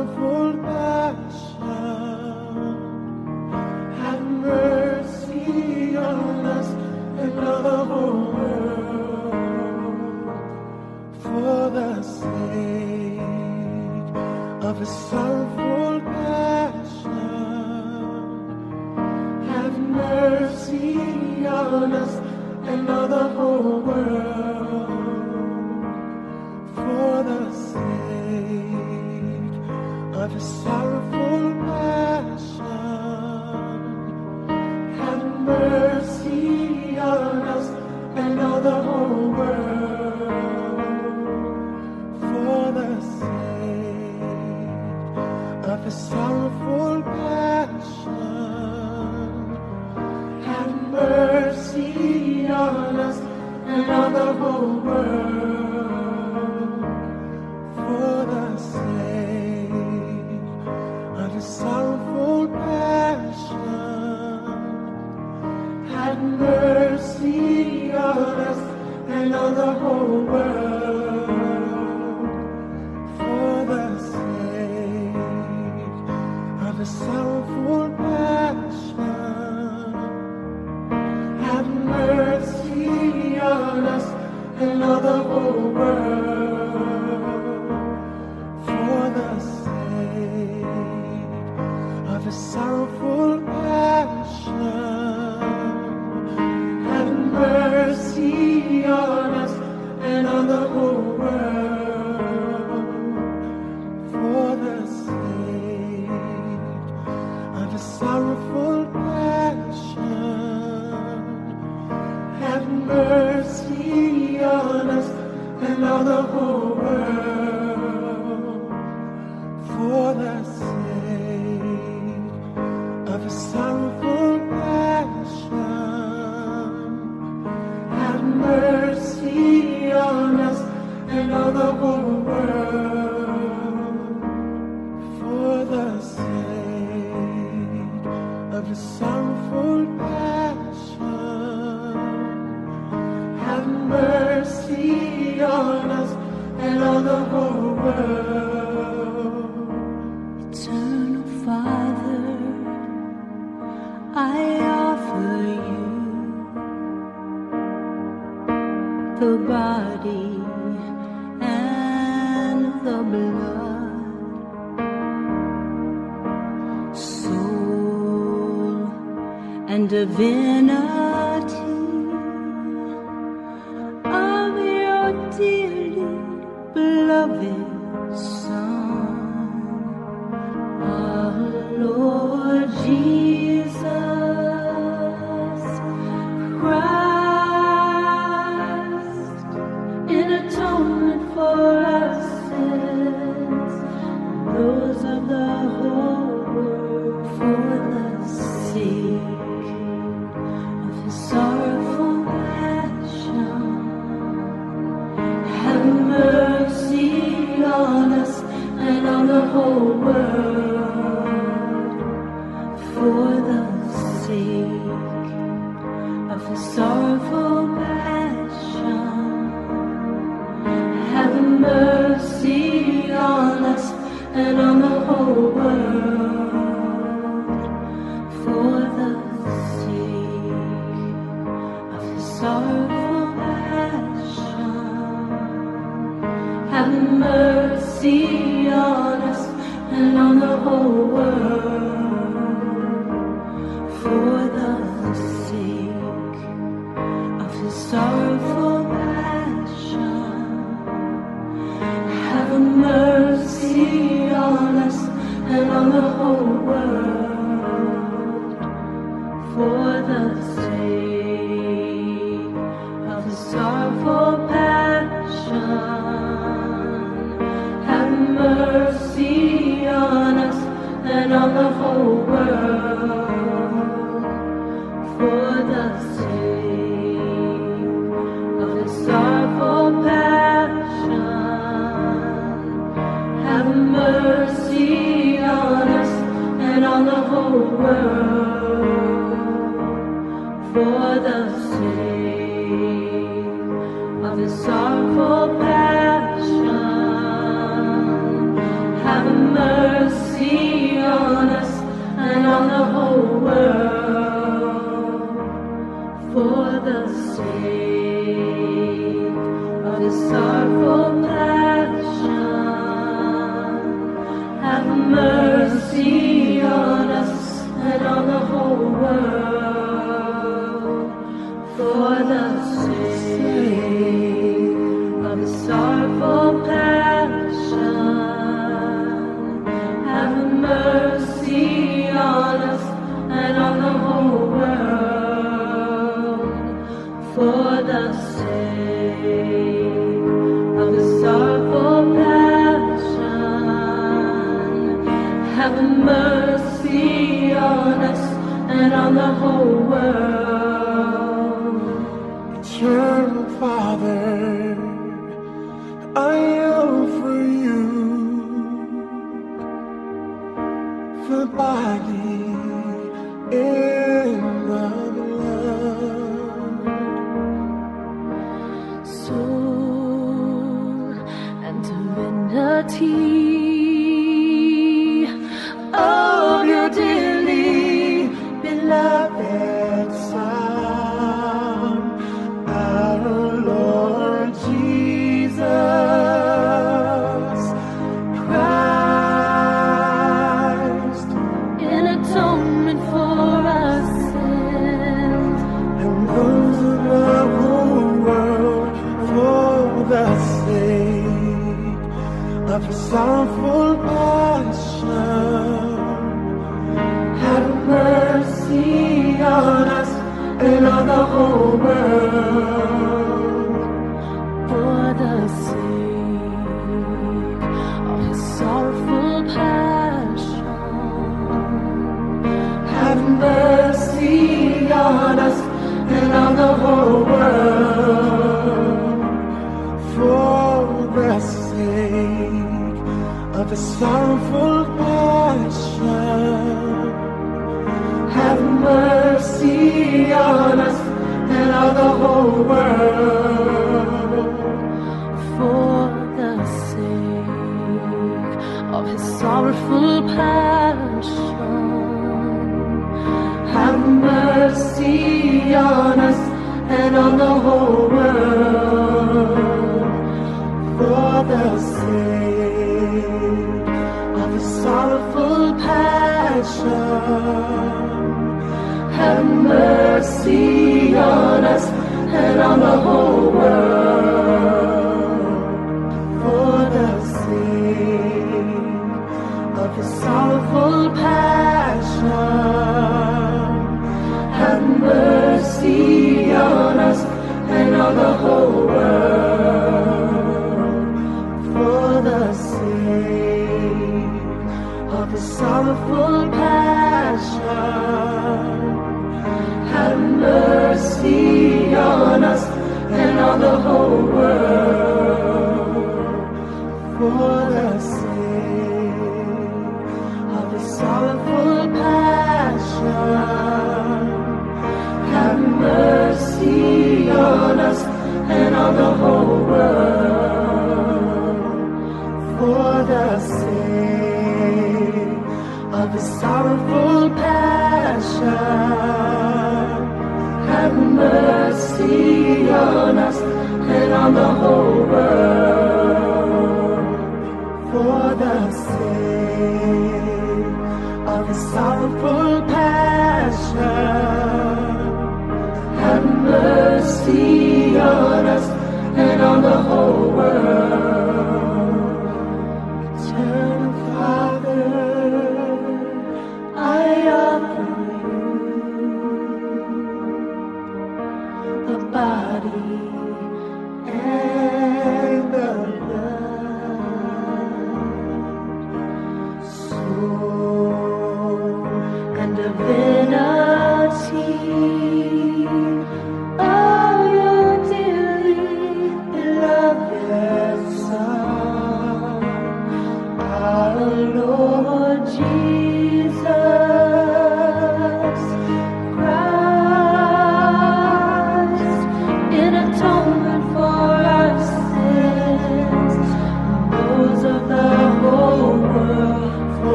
see on us and on the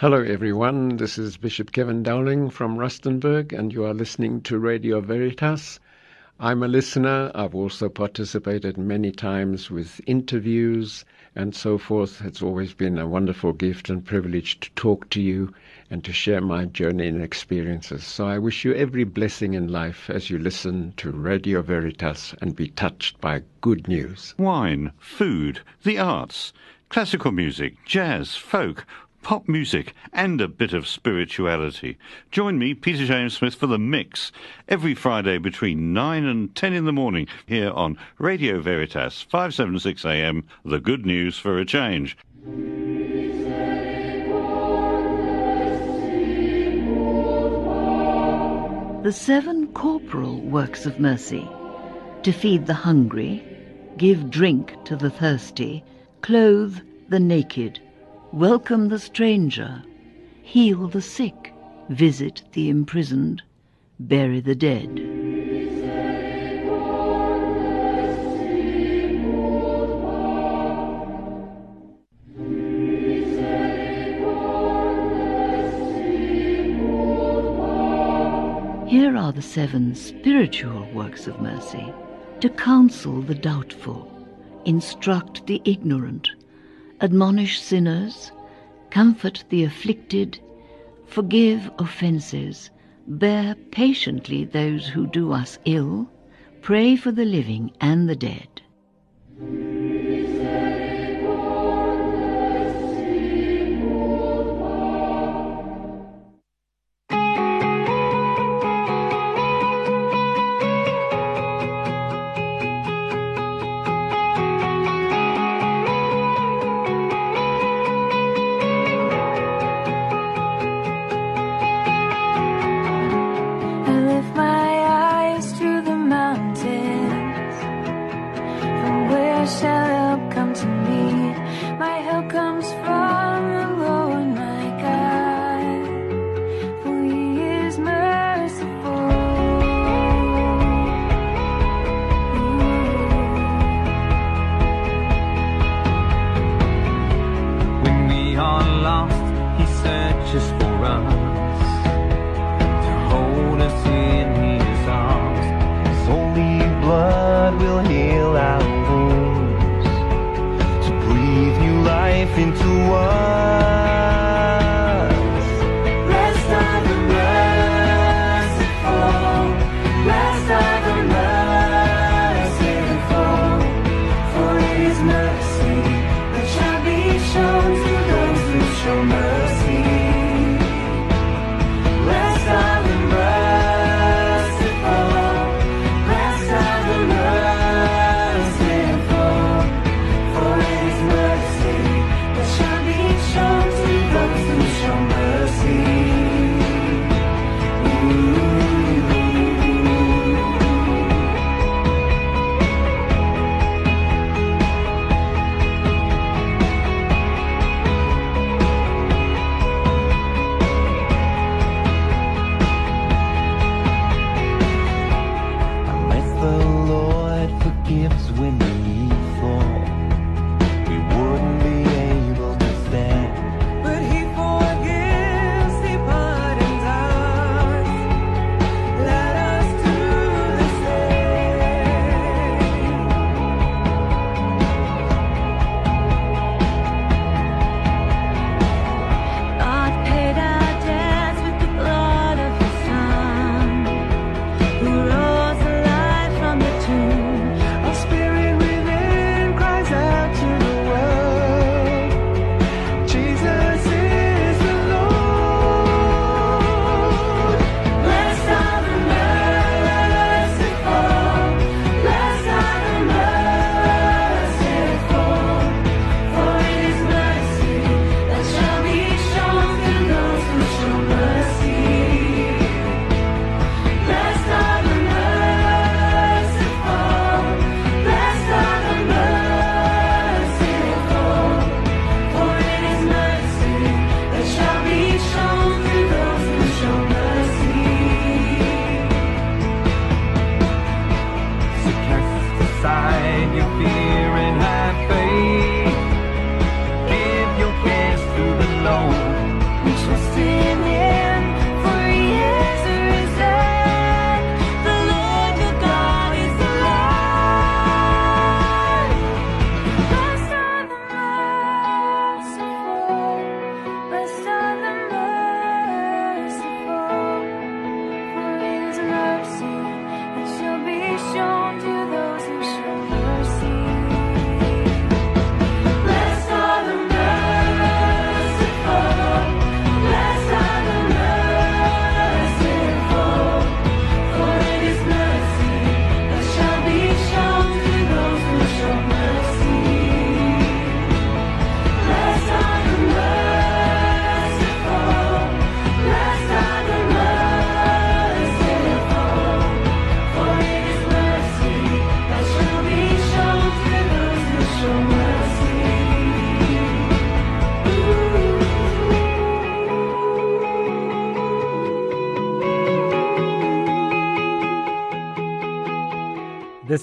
Hello, everyone. This is Bishop Kevin Dowling from Rustenburg, and you are listening to Radio Veritas. I'm a listener. I've also participated many times with interviews and so forth. It's always been a wonderful gift and privilege to talk to you and to share my journey and experiences. So I wish you every blessing in life as you listen to Radio Veritas and be touched by good news. Wine, food, the arts, classical music, jazz, folk, pop music, and a bit of spirituality. Join me, Peter James Smith, for The Mix every Friday between 9 and 10 in the morning here on Radio Veritas, 576 AM, the good news for a change. The seven corporal works of mercy to feed the hungry, give drink to the thirsty, clothe the naked, welcome the stranger, heal the sick, visit the imprisoned, bury the dead. Here are the seven spiritual works of mercy to counsel the doubtful, instruct the ignorant, admonish sinners, comfort the afflicted, forgive offences, bear patiently those who do us ill, pray for the living and the dead.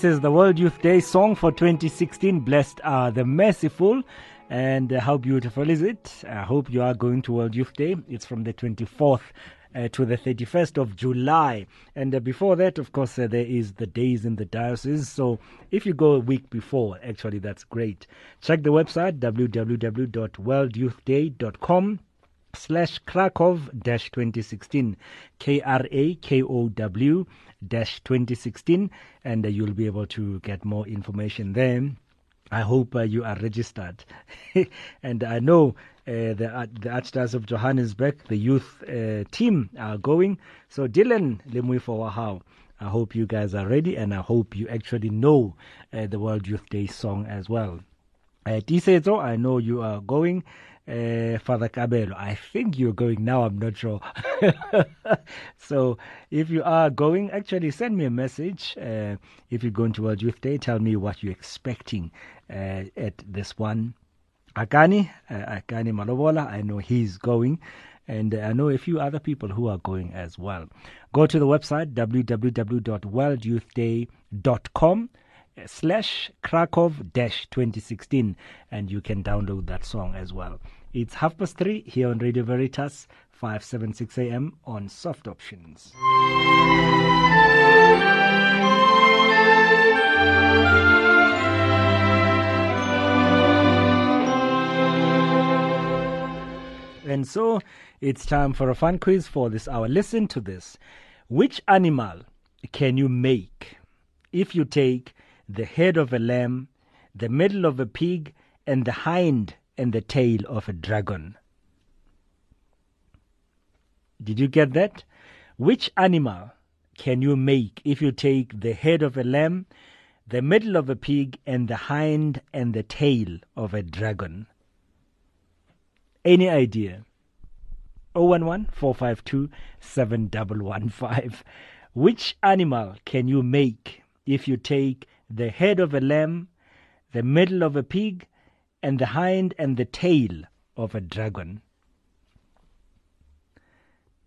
Is the World Youth Day song for 2016. Blessed are the merciful. And uh, how beautiful is it? I hope you are going to World Youth Day. It's from the 24th uh, to the 31st of July. And uh, before that, of course, uh, there is the days in the diocese. So if you go a week before, actually, that's great. Check the website www.worldyouthday.com slash Krakow dash 2016 K R A K O W dash 2016 and uh, you'll be able to get more information there. I hope uh, you are registered. and I know uh, the, the Archdiocese of Johannesburg, the youth uh, team are going. So Dylan Lemui how I hope you guys are ready and I hope you actually know uh, the World Youth Day song as well. Uh, Tisetso, I know you are going. Uh, Father Cabello, I think you're going now, I'm not sure. so if you are going, actually send me a message. Uh, if you're going to World Youth Day, tell me what you're expecting uh, at this one. Akani, Akani Malobola, I know he's going. And I know a few other people who are going as well. Go to the website www.worldyouthday.com slash Krakow dash 2016 and you can download that song as well. It's half past three here on Radio Veritas, 576 AM on Soft Options. And so it's time for a fun quiz for this hour. Listen to this. Which animal can you make if you take the head of a lamb, the middle of a pig, and the hind and the tail of a dragon? Did you get that? Which animal can you make if you take the head of a lamb, the middle of a pig, and the hind and the tail of a dragon? Any idea? 011 452 7115. Which animal can you make if you take the head of a lamb, the middle of a pig, and the hind and the tail of a dragon?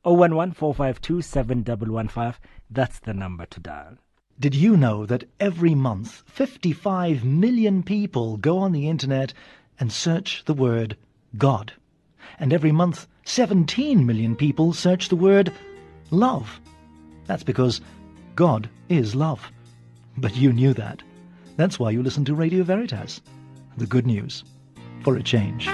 011 452 7115. That's the number to dial. Did you know that every month 55 million people go on the internet and search the word God? And every month 17 million people search the word love. That's because God is love. But you knew that. That's why you listen to Radio Veritas. The good news for a change.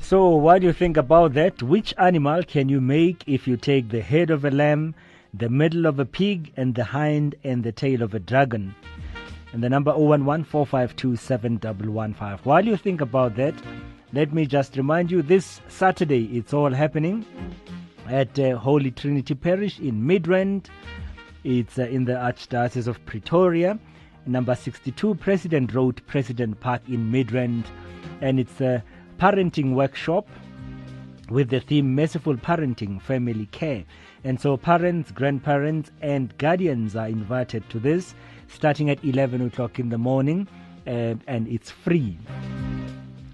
So, what do you think about that? Which animal can you make if you take the head of a lamb, the middle of a pig, and the hind and the tail of a dragon? And the number 011 While you think about that, let me just remind you this Saturday it's all happening at uh, Holy Trinity Parish in Midrand. It's uh, in the Archdiocese of Pretoria, number 62 President Road, President Park in Midrand. And it's a parenting workshop with the theme Merciful Parenting Family Care. And so parents, grandparents, and guardians are invited to this starting at 11 o'clock in the morning, uh, and it's free.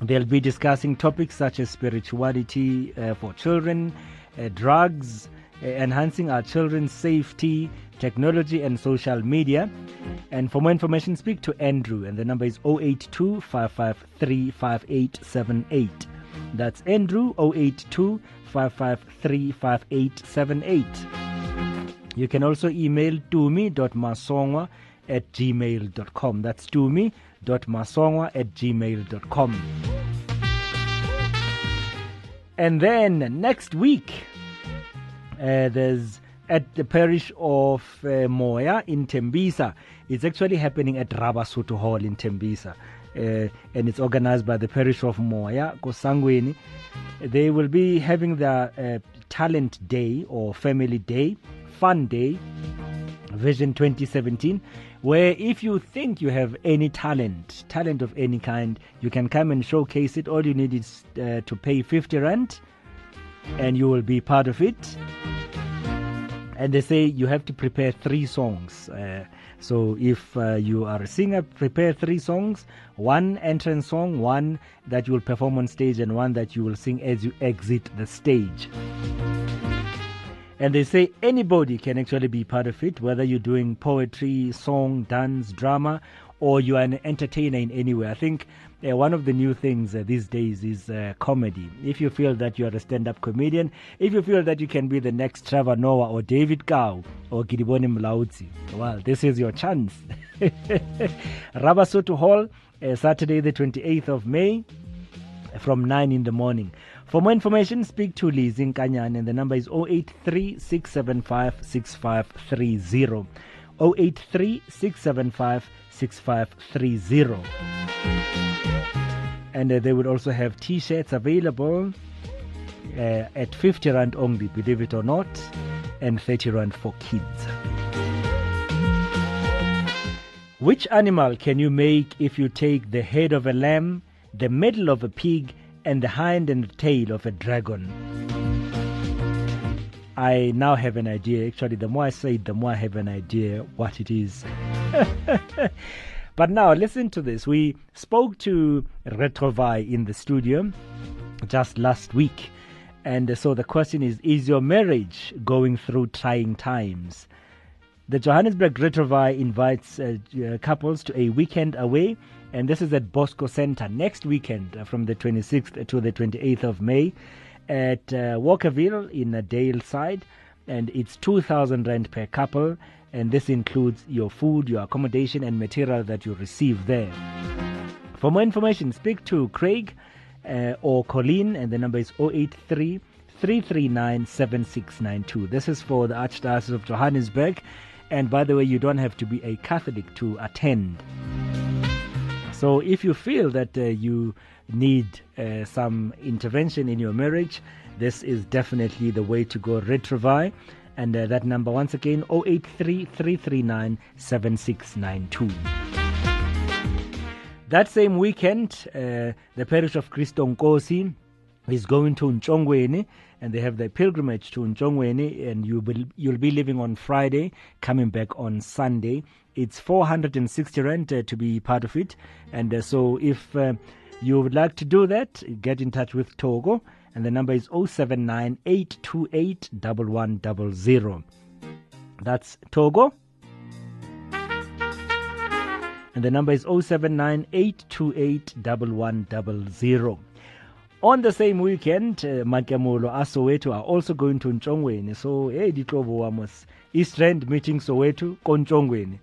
They'll be discussing topics such as spirituality uh, for children, uh, drugs, uh, enhancing our children's safety, technology, and social media. And for more information, speak to Andrew, and the number is 082 553 5878. That's Andrew 082 553 5878. You can also email tumi.masongwa at gmail.com. That's tumi.masongwa at gmail.com. And then next week, uh, there's at the parish of uh, Moya in Tembisa. It's actually happening at Rabasuto Hall in Tembisa. Uh, and it's organized by the parish of Moya, Kosangweni. They will be having their uh, talent day or family day, fun day, Vision 2017, where if you think you have any talent, talent of any kind, you can come and showcase it. All you need is uh, to pay 50 rand and you will be part of it. And they say you have to prepare three songs. Uh, so if uh, you are a singer, prepare three songs one entrance song, one that you will perform on stage, and one that you will sing as you exit the stage. And they say anybody can actually be part of it, whether you're doing poetry, song, dance, drama, or you are an entertainer in any way. I think uh, one of the new things uh, these days is uh, comedy. If you feel that you are a stand up comedian, if you feel that you can be the next Trevor Noah or David Kau or Gidiboni Mlaudzi, well, this is your chance. Rabasoto Hall, uh, Saturday, the 28th of May, from 9 in the morning. For more information, speak to Liz Kanyan, and the number is 083 675 6530. 083 675 6530. And uh, they will also have t shirts available uh, at 50 Rand only, believe it or not, and 30 Rand for kids. Which animal can you make if you take the head of a lamb, the middle of a pig, and the hind and the tail of a dragon? I now have an idea. Actually, the more I say it, the more I have an idea what it is. but now, listen to this. We spoke to Retrouvaille in the studio just last week. And so the question is Is your marriage going through trying times? The Johannesburg Retrouvaille invites uh, uh, couples to a weekend away, and this is at Bosco Center next weekend uh, from the 26th to the 28th of May at uh, Walkerville in uh, Daleside, and it's 2,000 rand per couple, and this includes your food, your accommodation, and material that you receive there. For more information, speak to Craig uh, or Colleen, and the number is 083 339 7692. This is for the Archdiocese of Johannesburg. And by the way, you don't have to be a Catholic to attend. So if you feel that uh, you need uh, some intervention in your marriage, this is definitely the way to go. Retrouvaille. And uh, that number, once again, 083 339 7692. That same weekend, uh, the parish of Cristo Nkosi is going to Nchongweni and they have their pilgrimage to Nchongweni and you will, you'll be leaving on Friday, coming back on Sunday. It's 460 rand uh, to be part of it. And uh, so if uh, you would like to do that, get in touch with Togo and the number is 079 That's Togo. And the number is 079 On the same weekend, uh, Makiamulo and are also going to Nchongweni. So, hey, Ditlobo Wamos, East Rand meeting Soweto, Konchongweni.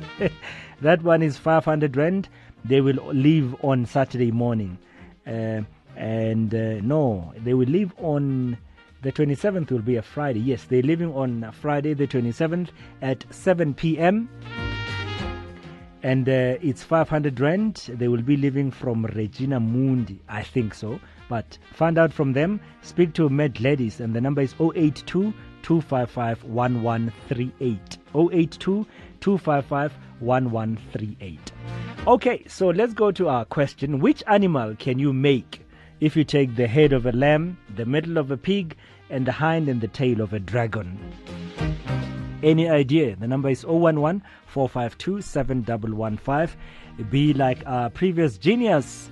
that one is 500 Rand. They will leave on Saturday morning. Uh, and uh, no, they will leave on the 27th, will be a Friday. Yes, they're leaving on Friday, the 27th at 7 p.m and uh, it's 500 rand. They will be leaving from Regina Mundi, I think so. But find out from them. Speak to Med Ladies, and the number is 082 255 1138. 082 255 1138. Okay, so let's go to our question. Which animal can you make if you take the head of a lamb, the middle of a pig, and the hind and the tail of a dragon? Any idea? The number is 011 452 7115. Be like our previous genius.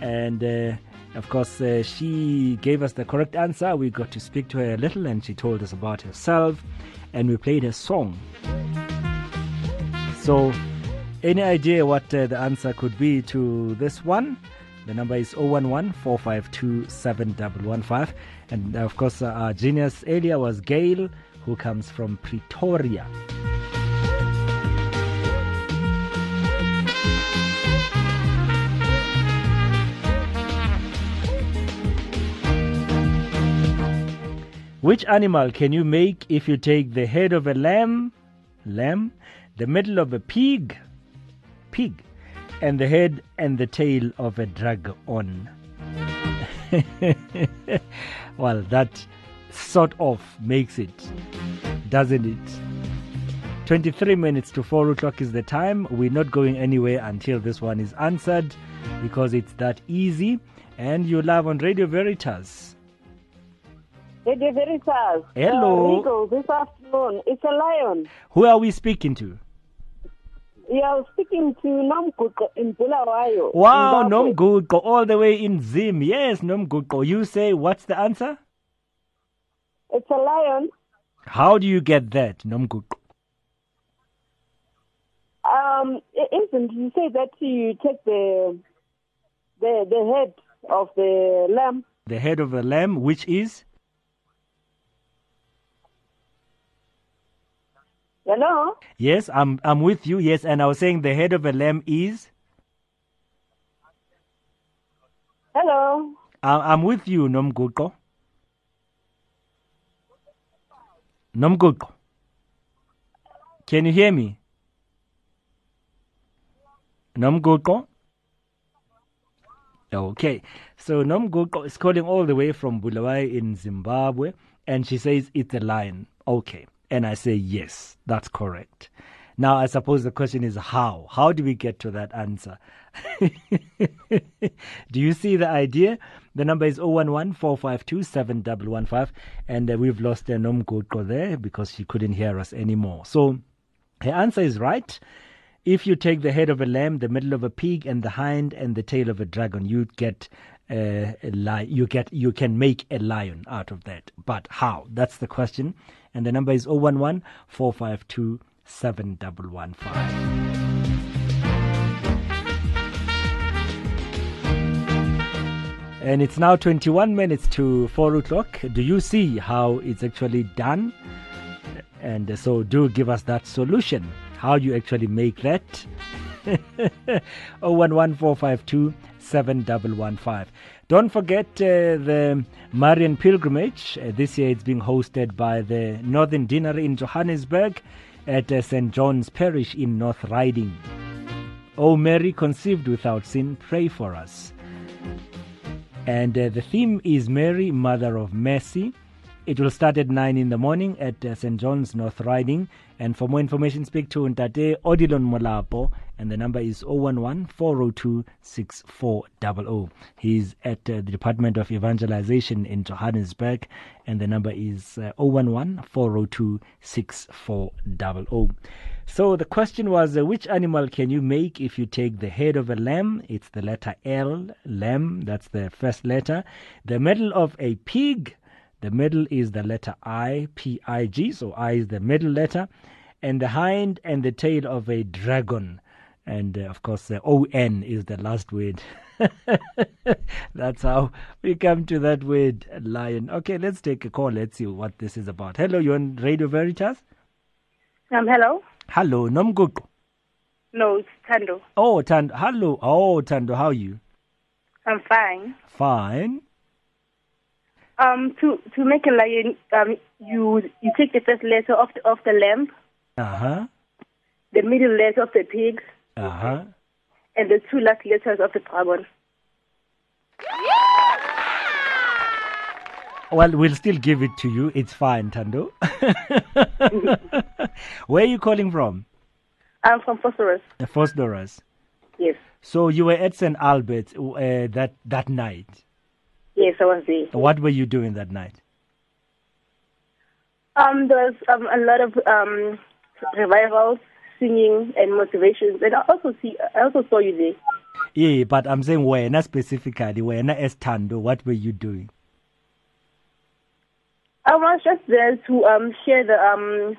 And uh, of course, uh, she gave us the correct answer. We got to speak to her a little and she told us about herself. And we played her song. So, any idea what uh, the answer could be to this one? The number is 011 452 7115. And of course, uh, our genius earlier was Gail who comes from Pretoria. Which animal can you make if you take the head of a lamb, lamb, the middle of a pig, pig, and the head and the tail of a dragon? well, that sort of makes it, doesn't it? 23 minutes to 4 o'clock is the time. We're not going anywhere until this one is answered because it's that easy. And you're live on Radio Veritas. Radio Veritas. Hello. Uh, this afternoon. It's a lion. Who are we speaking to? You are speaking to Nomguqo in Bulawayo. Wow. Nomguqo, all the way in Zim. Yes, Nomguqo. You say, what's the answer? It's a lion. How do you get that, Nomguqo? Um, it isn't. You say that you take the the the head of the lamb. The head of a lamb, which is Hello. yes, I'm I'm with you. Yes, and I was saying the head of a lamb is. Hello. I- I'm with you, Nomguqo. Nomguqo. Can you hear me? Nomguqo. Okay, so Nomguqo is calling all the way from Bulawayo in Zimbabwe, and she says it's a lion. Okay, and I say yes, that's correct. Now, I suppose the question is how? How do we get to that answer? do you see the idea? The number is 011 452 and uh, we've lost uh, Nomguqo there because she couldn't hear us anymore. So, her answer is right. If you take the head of a lamb, the middle of a pig, and the hind and the tail of a dragon, you get uh, a li- You get you can make a lion out of that. But how? That's the question. And the number is 011 452 7115. And it's now 21 minutes to 4 o'clock. Do you see how it's actually done? And so do give us that solution. How you actually make that? 0114527115. Don't forget uh, the Marian Pilgrimage. Uh, this year it's being hosted by the Northern Deanery in Johannesburg at uh, St. John's Parish in North Riding. O Mary, conceived without sin, pray for us. And uh, the theme is Mary, Mother of Mercy. It will start at 9 in the morning at uh, St. John's North Riding. And for more information, speak to Ntate Odilon Molapo. And the number is 011 402 6400. He's at uh, the Department of Evangelization in Johannesburg. And the number is uh, 011 402 6400. So the question was, uh, which animal can you make if you take the head of a lamb? It's the letter L, lamb. That's the first letter. The middle of a pig. The middle is the letter I, P I G. So I is the middle letter, and the hind and the tail of a dragon. And uh, of course, the O N is the last word. That's how we come to that word lion. Okay, let's take a call. Let's see what this is about. Hello, you're on Radio Veritas. Um, hello? Hello, Nomguqo. No, it's Tando. Oh, Tando. Hello. Oh, Tando, how are you? I'm fine. Fine. Um, to to make a lion, um, you you take the first letter of the of the lamb, Uh huh. the middle letter of the pig, Uh huh. and the two last letters of the dragon. Well, we'll still give it to you. It's fine, Tando. Where are you calling from? I'm from Vosloorus. Vosloorus. Yes. So you were at St. Albert uh, that that night. Yes, I was there. What were you doing that night? Um, there was um, a lot of um revivals, singing, and motivations, and I also see I also saw you there. Yeah, but I'm saying where, not specifically, where, not as Tando, what were you doing? I was just there to um share the um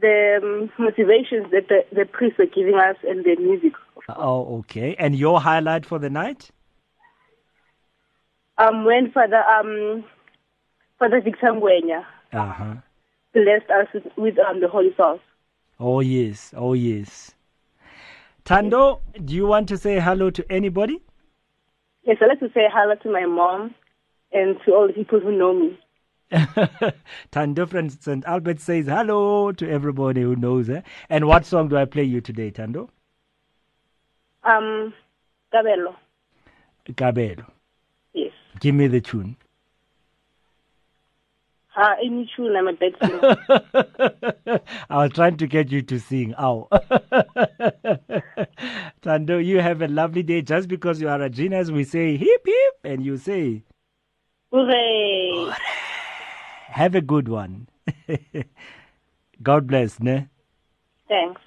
the um, motivations that the, the priests were giving us and the music. Oh, okay. And your highlight for the night? Um, when Father um Father Victor Ngwenya Uh huh. blessed us with, with um the Holy Sauce. Oh, yes. Oh, yes. Tando, do you want to say hello to anybody? Yes, I'd like to say hello to my mom and to all the people who know me. Tando from St. Albert says hello to everybody who knows her. And what song do I play you today, Tando? Um, Gabelo. Gabelo. Yes. Give me the tune. Uh, any tune, I'm a bad singer. I was trying to get you to sing. Ow. Tando, you have a lovely day. Just because you are a genius, we say hip hip, and you say Hooray! have a good one. God bless, ne? Thanks.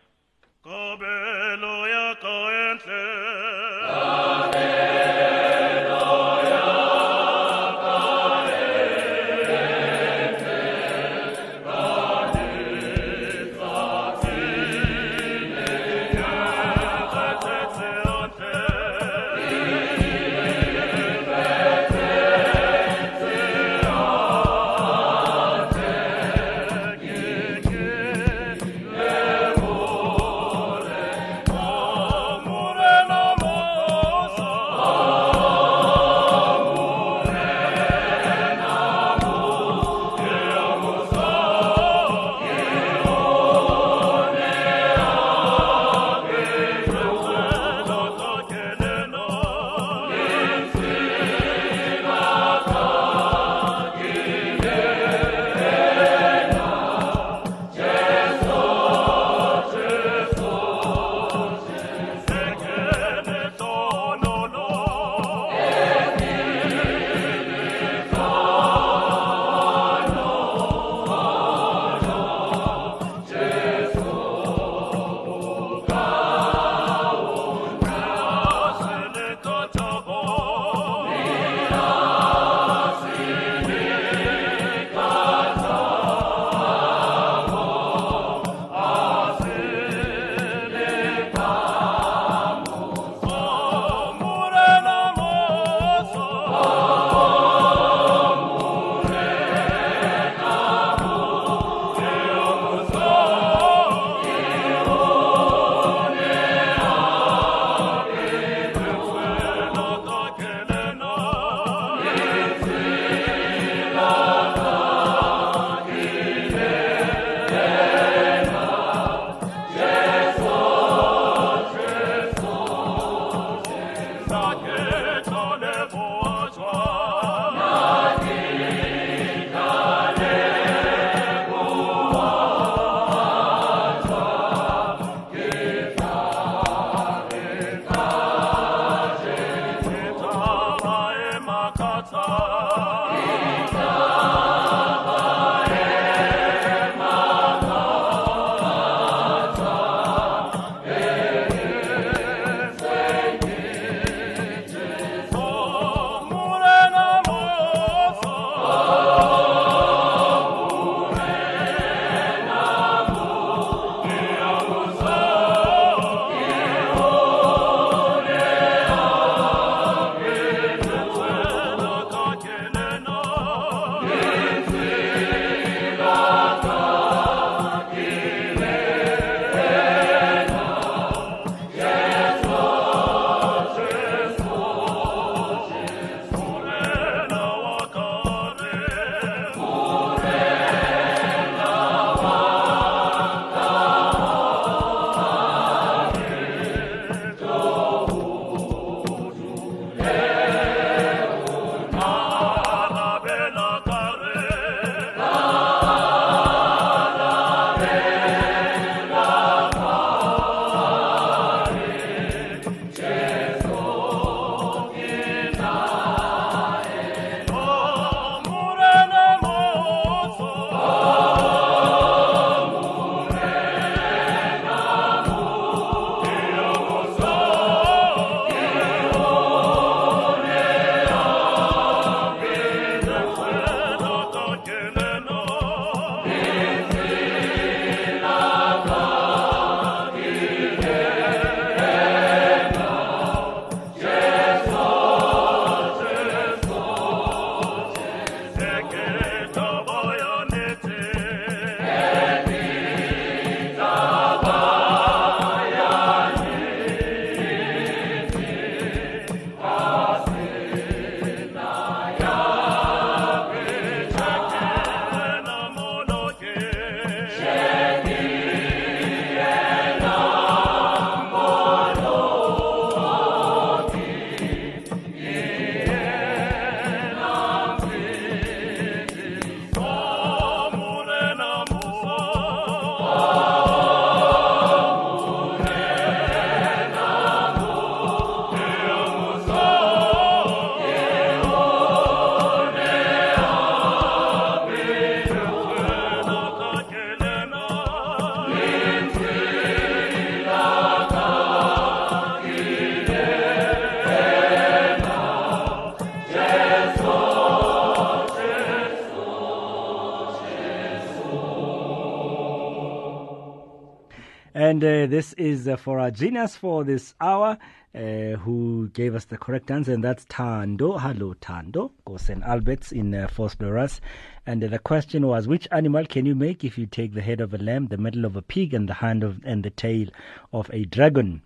For our genius for this hour, uh, who gave us the correct answer, and that's Tando. Hello, Tando. Go St. Albert's in uh, Vosloorus. And uh, the question was, which animal can you make if you take the head of a lamb, the middle of a pig, and the hand of and the tail of a dragon?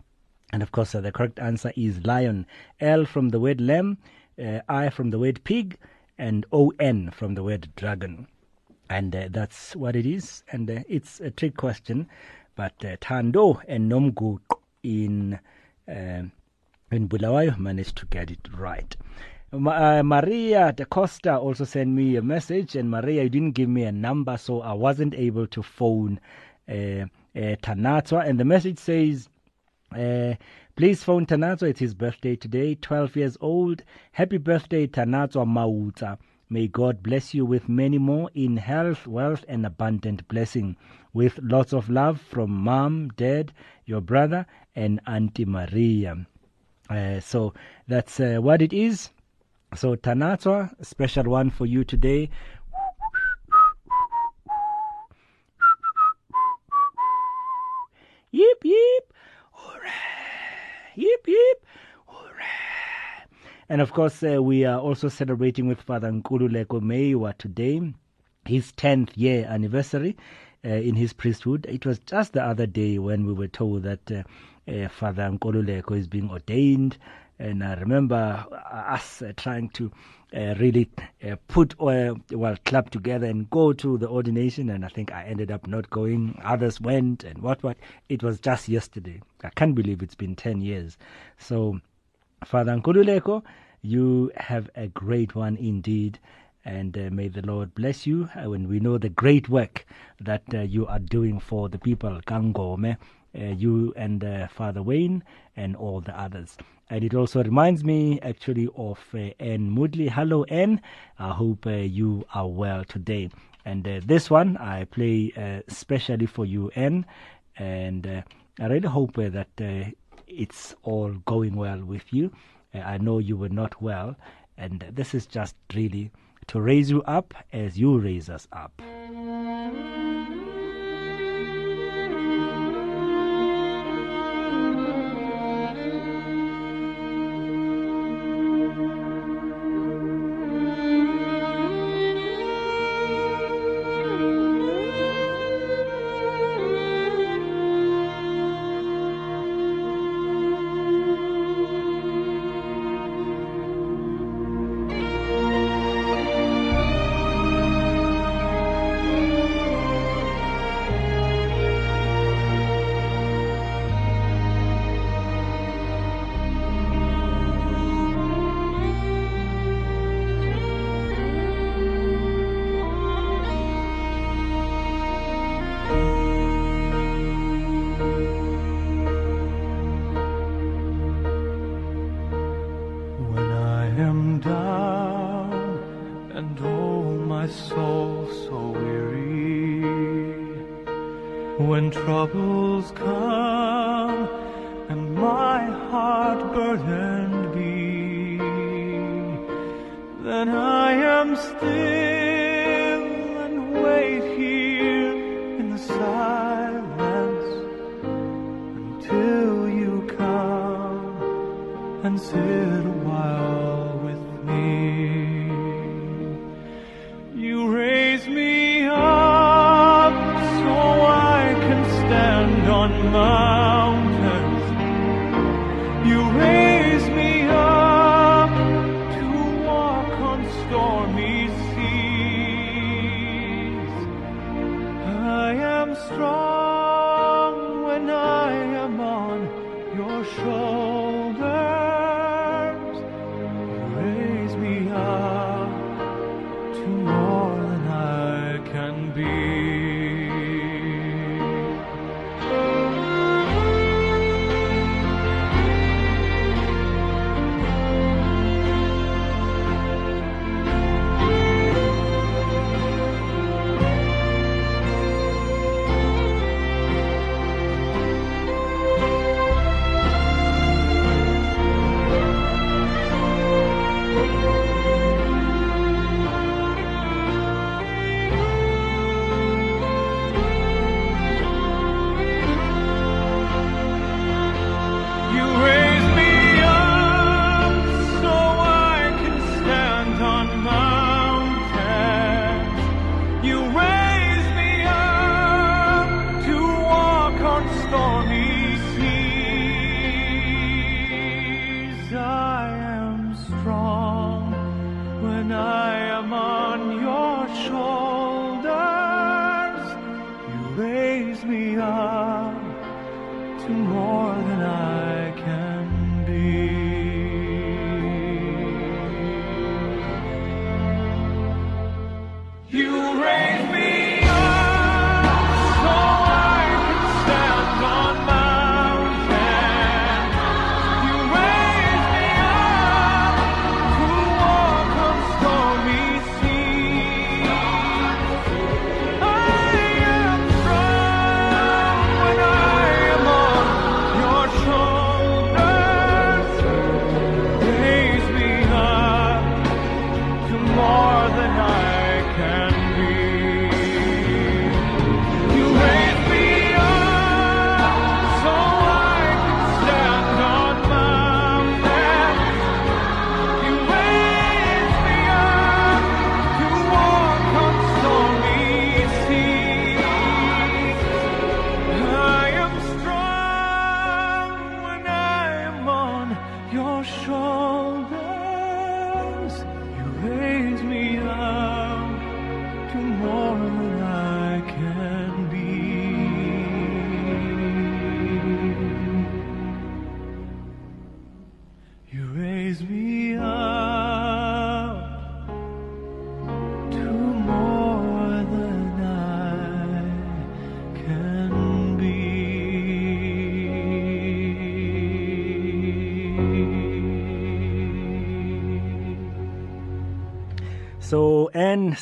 And of course, uh, the correct answer is lion. L from the word lamb, uh, I from the word pig, and O N from the word dragon. And uh, that's what it is. And uh, it's a trick question, but uh, Tando and Nomgu in um in Bulawayo managed to get it right. Ma- uh, Maria da Costa also sent me a message, and Maria, you didn't give me a number, so I wasn't able to phone uh, uh, Tanatwa. And the message says, uh, please phone Tanatwa. It's his birthday today, 12 years old. Happy birthday, Tanatwa Mauta. May God bless you with many more in health, wealth, and abundant blessing. With lots of love from mom, dad, your brother, and Auntie Maria. Uh, so that's uh, what it is. So Tanatwa, special one for you today. Yip yip, hooray! Yip yip, hooray! And of course, uh, we are also celebrating with Father Nkululeko Meiwa today, his 10th year anniversary uh, in his priesthood. It was just the other day when we were told that uh, uh, Father Nkululeko is being ordained. And I remember us uh, trying to uh, really uh, put, uh, well, club together and go to the ordination. And I think I ended up not going. Others went and what, what. It was just yesterday. I can't believe it's been 10 years. So, Father Nkululeko, you have a great one indeed. And uh, may the Lord bless you. Uh, when we know the great work that uh, you are doing for the people, Kangome, uh, you and uh, Father Wayne, and all the others. And it also reminds me actually of uh, Anne Moodley. Hello, Anne. I hope uh, you are well today. And uh, this one I play uh, specially for you, Anne. And uh, I really hope uh, that uh, it's all going well with you. Uh, I know you were not well, and this is just really to raise you up as you raise us up.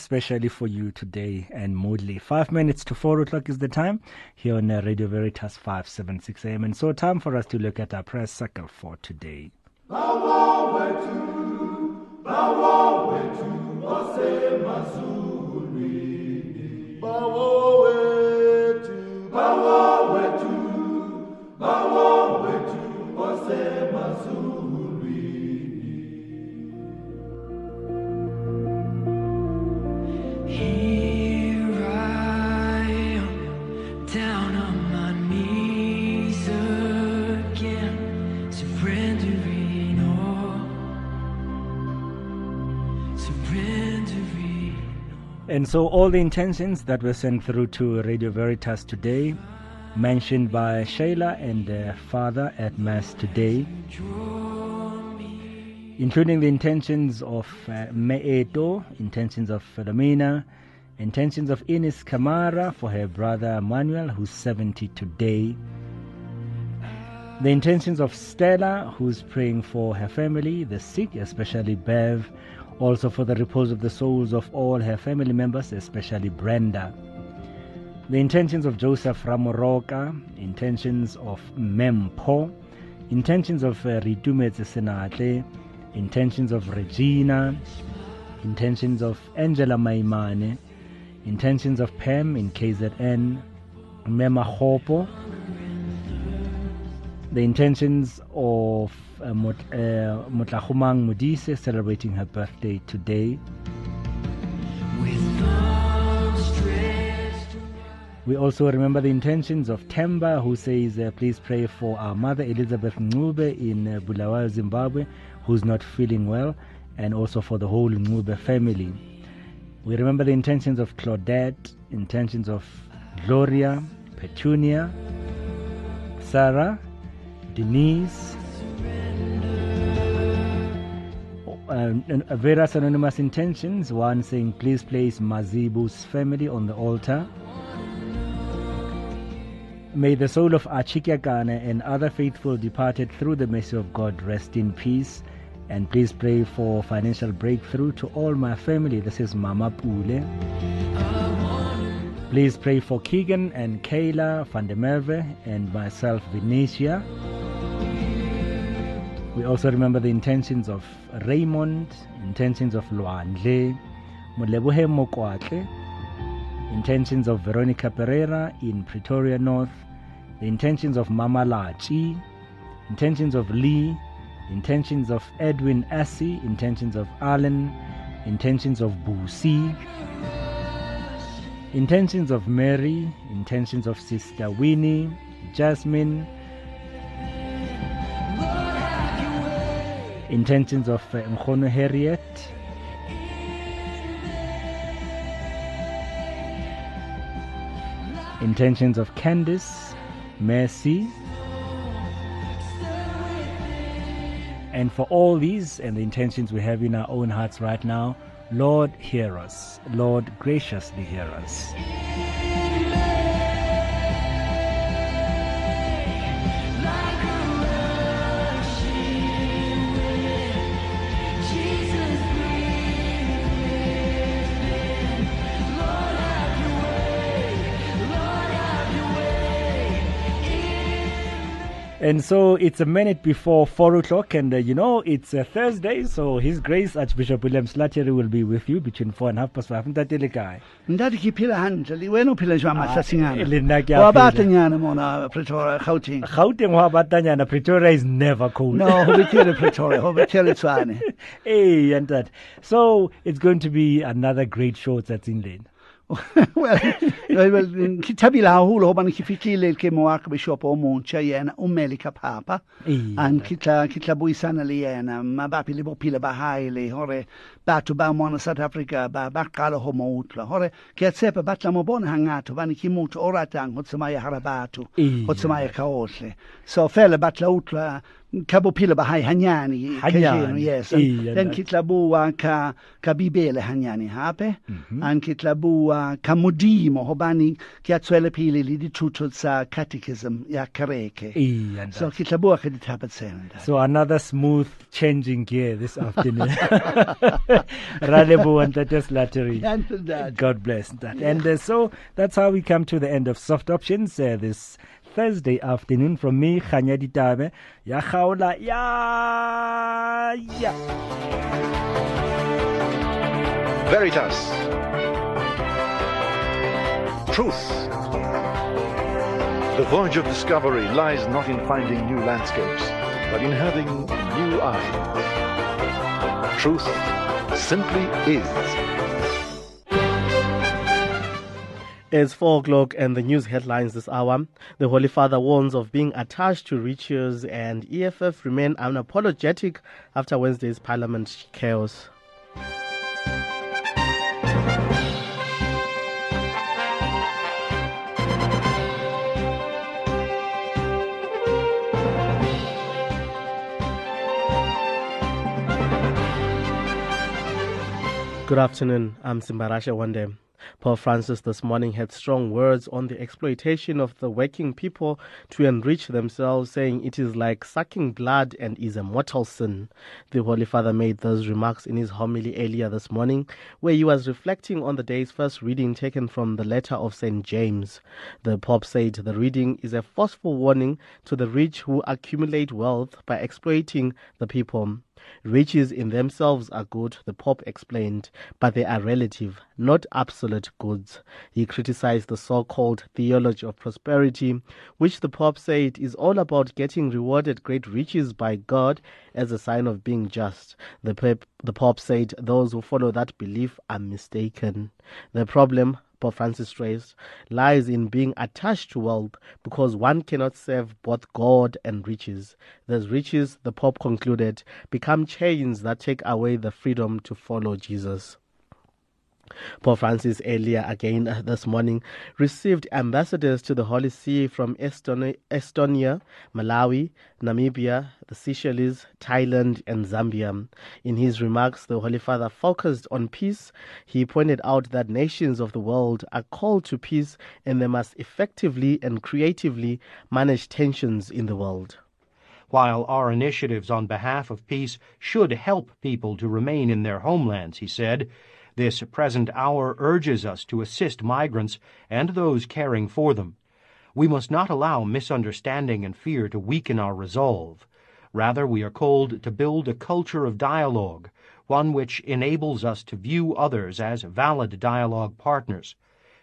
Especially for you today Anne Moodley. Five minutes to four o'clock is the time here on uh, Radio Veritas 576 AM. And so, time for us to look at our press cycle for today. Here And so, all the intentions that were sent through to Radio Veritas today, mentioned by Shayla and uh, Father at Mass today, including the intentions of uh, Meeto, intentions of Philomena, intentions of Ines Kamara for her brother Manuel, who's 70 today, the intentions of Stella, who's praying for her family, the sick, especially Bev, also for the repose of the souls of all her family members, especially Brenda. The intentions of Joseph Ramoroka, intentions of Mempo, intentions of uh, Ritumetse Senatle, intentions of Regina, intentions of Angela Maimane, intentions of Pam in KZN, Mema Hopo, the intentions of uh, uh, celebrating her birthday today. We also remember the intentions of Temba, who says, uh, Please pray for our mother Elizabeth Ncube in uh, Bulawayo, Zimbabwe, who's not feeling well, and also for the whole Ncube family. We remember the intentions of Claudette, intentions of Gloria, Petunia, Sarah, Denise, uh, various anonymous intentions. One saying, Please place Mazibu's family on the altar. May the soul of Achikia Gane and other faithful departed through the mercy of God rest in peace. And please pray for financial breakthrough to all my family. This is Mama Pule. Please pray for Keegan and Kayla van der Merwe and myself, Venetia. We also remember the intentions of Raymond, intentions of Luandle, Molebohe Mokwatle, intentions of Veronica Pereira in Pretoria North, the intentions of Mama Lachi, intentions of Lee, intentions of Edwin Assi, intentions of Alan, intentions of Busi, intentions of Mary, intentions of Sister Winnie, Jasmine, intentions of uh, Nkgono Harriet, intentions of Candice, Mercy, and for all these and the intentions we have in our own hearts right now, Lord, hear us. Lord, graciously hear us. And so it's a minute before four o'clock, and uh, you know it's a Thursday, so His Grace Archbishop William Slattery will be with you between four and half past five. Ntatele kae? ntate ke phela hantle le wena o phela jwang Ah, matsatsing le nna ke a ana wa phela. batanyana mona pretoria gauteng Gauteng wa batanyana, Pretoria is never cold. no ho betere pretoria ho betere tshwane hey, and that. So it's going to be another great show that's in lane. well, well, nkithabile haholo hobane ke fitlhile ke moarchbishop o montšha yena o melika papa. Ee. and ke tla ke tla buisana le yena mabapi le bophelo ba hae le hore batho ba mona south africa ba ba qala ho mo utlwa hore ke a tshepa ba tla mo bona hangata hobane ke motho o ratang ho tsamaya hara batho Ee. ho tsamaya ka ohle so fela ba tla utlwa ka bophelo ba hae hanyane Hanyane. kajeno, yes then ke tla bua ka ka bibele hanyane hape Mhm. and ke tla bua ka modimo hobane ke a tswela pele le dithuto tsa catechism ya kereke so ke tla bua ka dithapa tsena So another smooth changing gear this afternoon. Ralebo and Tata Slattery. God bless that. And uh, so that's how we come to the end of Soft Options uh, this Thursday afternoon from me, Khanya Ditabe. Ya khaola, ya ya. Veritas. Truth. The voyage of discovery lies not in finding new landscapes, but in having new eyes. Truth simply is. It's 4 o'clock and the news headlines this hour. The Holy Father warns of being attached to riches and EFF remain unapologetic after Wednesday's parliament chaos. Good afternoon. I'm Simbarasha Wande. Pope Francis this morning had strong words on the exploitation of the working people to enrich themselves, saying it is like sucking blood and is a mortal sin. The Holy Father made those remarks in his homily earlier this morning, where he was reflecting on the day's first reading taken from the letter of St. James. The Pope said the reading is a forceful warning to the rich who accumulate wealth by exploiting the people. Riches in themselves are good, the Pope explained, but they are relative, not absolute goods. He criticized the so called theology of prosperity, which the Pope said is all about getting rewarded great riches by God as a sign of being just. The, Pope, the Pope said those who follow that belief are mistaken. The problem Pope Francis stressed, lies in being attached to wealth because one cannot serve both God and riches. Those riches, the Pope concluded, become chains that take away the freedom to follow Jesus. Pope Francis earlier again this morning received ambassadors to the Holy See from Estonia, Estonia, Malawi, Namibia, the Seychelles, Thailand, and Zambia. In his remarks, the Holy Father focused on peace. He pointed out that nations of the world are called to peace and they must effectively and creatively manage tensions in the world. While our initiatives on behalf of peace should help people to remain in their homelands, he said, this present hour urges us to assist migrants and those caring for them. We must not allow misunderstanding and fear to weaken our resolve. Rather, we are called to build a culture of dialogue, one which enables us to view others as valid dialogue partners,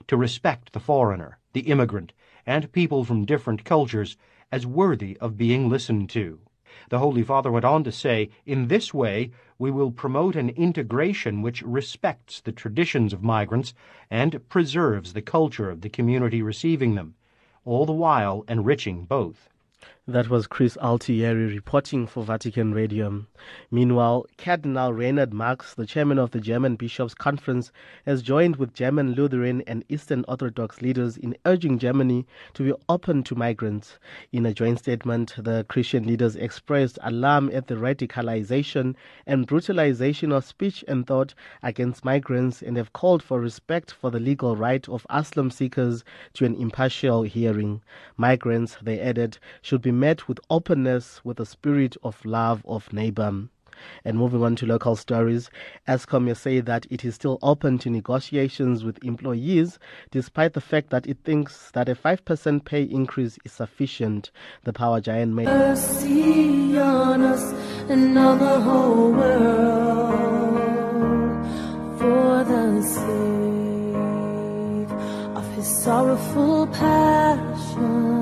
to respect the foreigner, the immigrant, and people from different cultures as worthy of being listened to. The Holy Father went on to say, In this way, we will promote an integration which respects the traditions of migrants and preserves the culture of the community receiving them, all the while enriching both. That was Chris Altieri reporting for Vatican Radio. Meanwhile, Cardinal Reinhard Marx, the chairman of the German Bishops' Conference, has joined with German Lutheran and Eastern Orthodox leaders in urging Germany to be open to migrants. In a joint statement, the Christian leaders expressed alarm at the radicalization and brutalization of speech and thought against migrants and have called for respect for the legal right of asylum seekers to an impartial hearing. Migrants, they added, should be met with openness with a spirit of love of neighbor. And moving on to local stories, Eskom has said that it is still open to negotiations with employees despite the fact that it thinks that a 5% pay increase is sufficient. The power giant made mercy on us and on the whole world for the sake of his sorrowful passion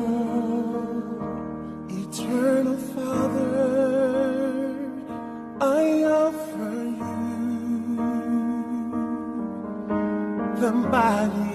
somebody.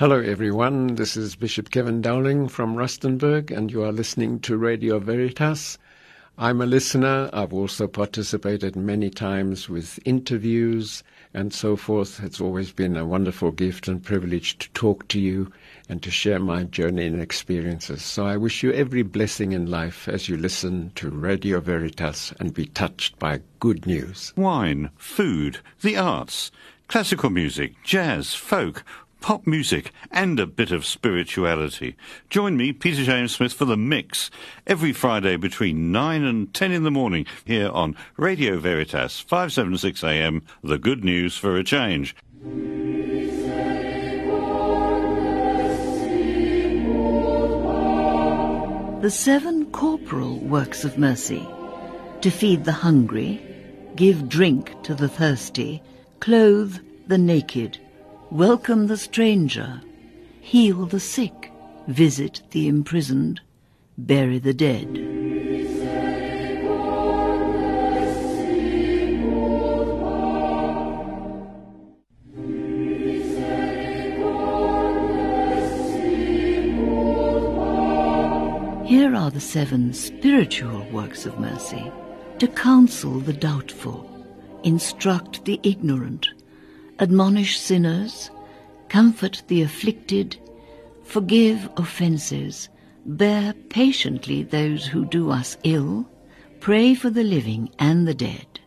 Hello, everyone. This is Bishop Kevin Dowling from Rustenburg, and you are listening to Radio Veritas. I'm a listener. I've also participated many times with interviews and so forth. It's always been a wonderful gift and privilege to talk to you and to share my journey and experiences. So I wish you every blessing in life as you listen to Radio Veritas and be touched by good news. Wine, food, the arts, classical music, jazz, folk, pop music, and a bit of spirituality. Join me, Peter James Smith, for The Mix every Friday between 9 and 10 in the morning here on Radio Veritas, 576 AM, the good news for a change. The seven corporal works of mercy to feed the hungry, give drink to the thirsty, clothe the naked, welcome the stranger, heal the sick, visit the imprisoned, bury the dead. Here are the seven spiritual works of mercy to counsel the doubtful, instruct the ignorant, admonish sinners, comfort the afflicted, forgive offences, bear patiently those who do us ill, pray for the living and the dead.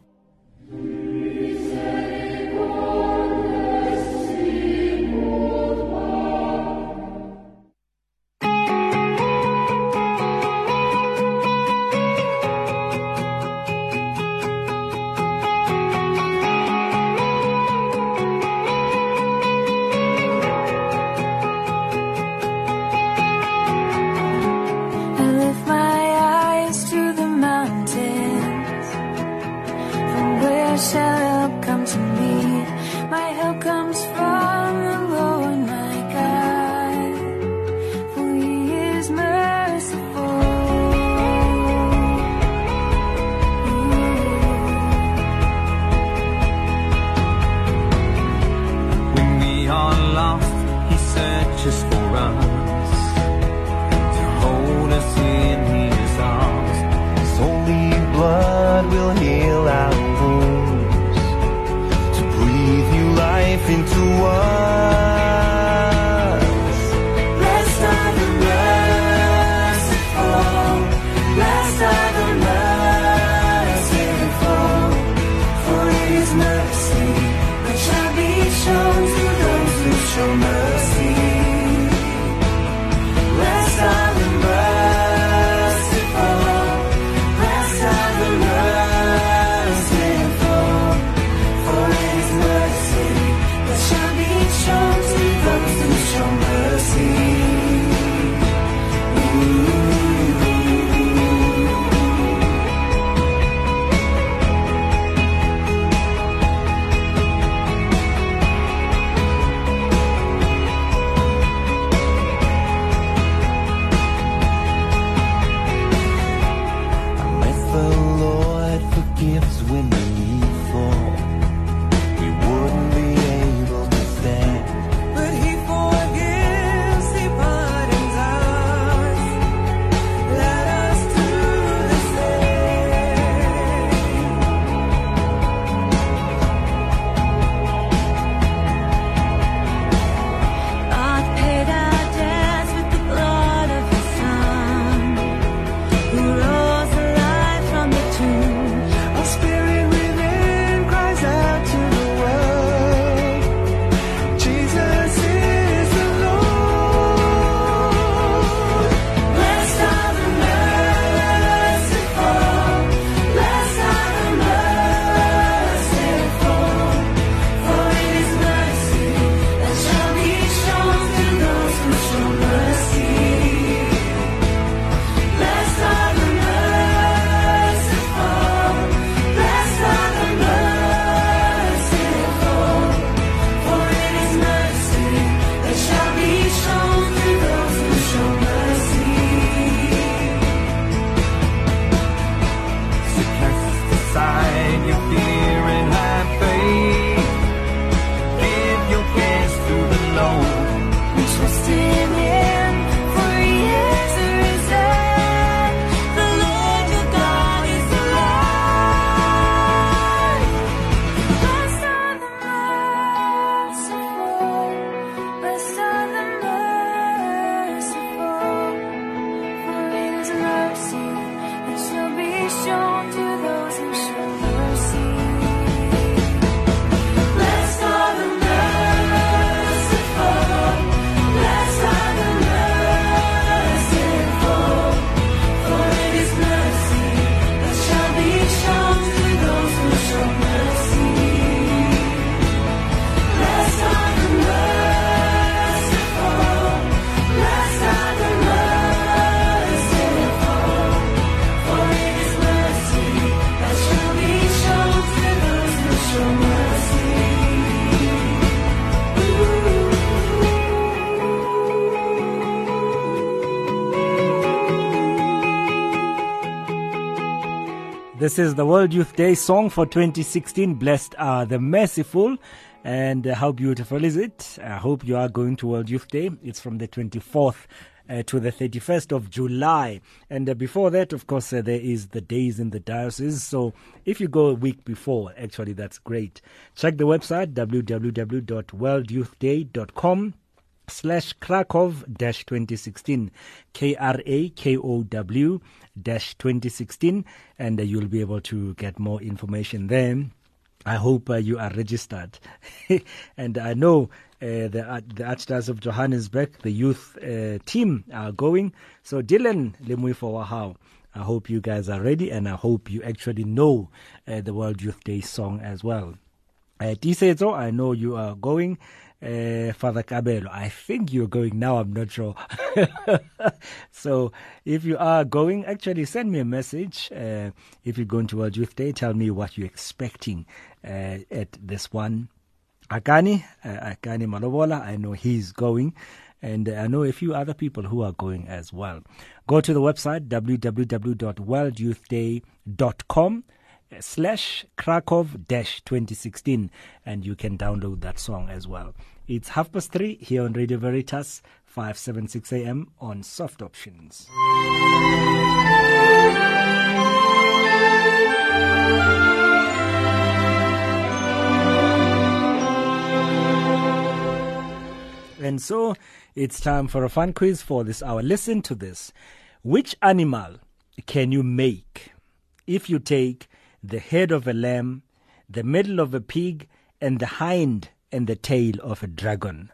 This is the World Youth Day song for 2016. Blessed are the merciful. And uh, how beautiful is it? I hope you are going to World Youth Day. It's from the 24th uh, to the 31st of July. And uh, before that, of course, uh, there is the days in the diocese. So if you go a week before, actually, that's great. Check the website www.worldyouthday.com slash Krakow 2016 K R A K O W 2016 and uh, you'll be able to get more information there. I hope uh, you are registered. and I know uh, the, the Archdiocese of Johannesburg, the youth team are going. So Dylan Lemui how I hope you guys are ready and I hope you actually know the World Youth Day song as well. Uh, Tisezo, I know you are going. Uh, Father Cabello, I think you're going now, I'm not sure. so if you are going, actually send me a message. Uh, if you're going to World Youth Day, tell me what you're expecting uh, at this one. Akani, Akani Malobola, I know he's going. And I know a few other people who are going as well. Go to the website www.worldyouthday.com slash Krakow dash 2016 and you can download that song as well. It's half past three here on Radio Veritas, 576 AM on Soft Options. And so it's time for a fun quiz for this hour. Listen to this. Which animal can you make if you take the head of a lamb, the middle of a pig, and the hind and the tail of a dragon.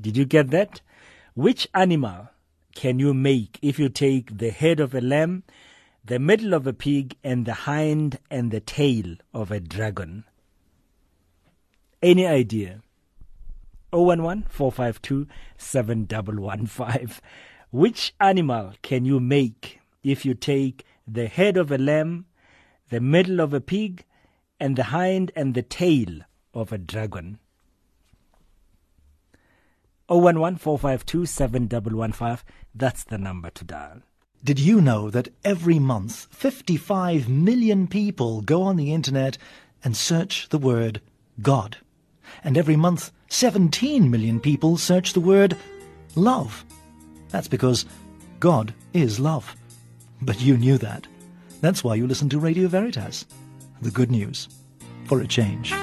Did you get that? Which animal can you make if you take the head of a lamb, the middle of a pig, and the hind and the tail of a dragon? Any idea? 011 452 7115. Which animal can you make if you take the head of a lamb, the middle of a pig, and the hind and the tail of a dragon. 011 that's the number to dial. Did you know that every month 55 million people go on the internet and search the word God? And every month 17 million people search the word love. That's because God is love. But you knew that. That's why you listen to Radio Veritas. The good news for a change.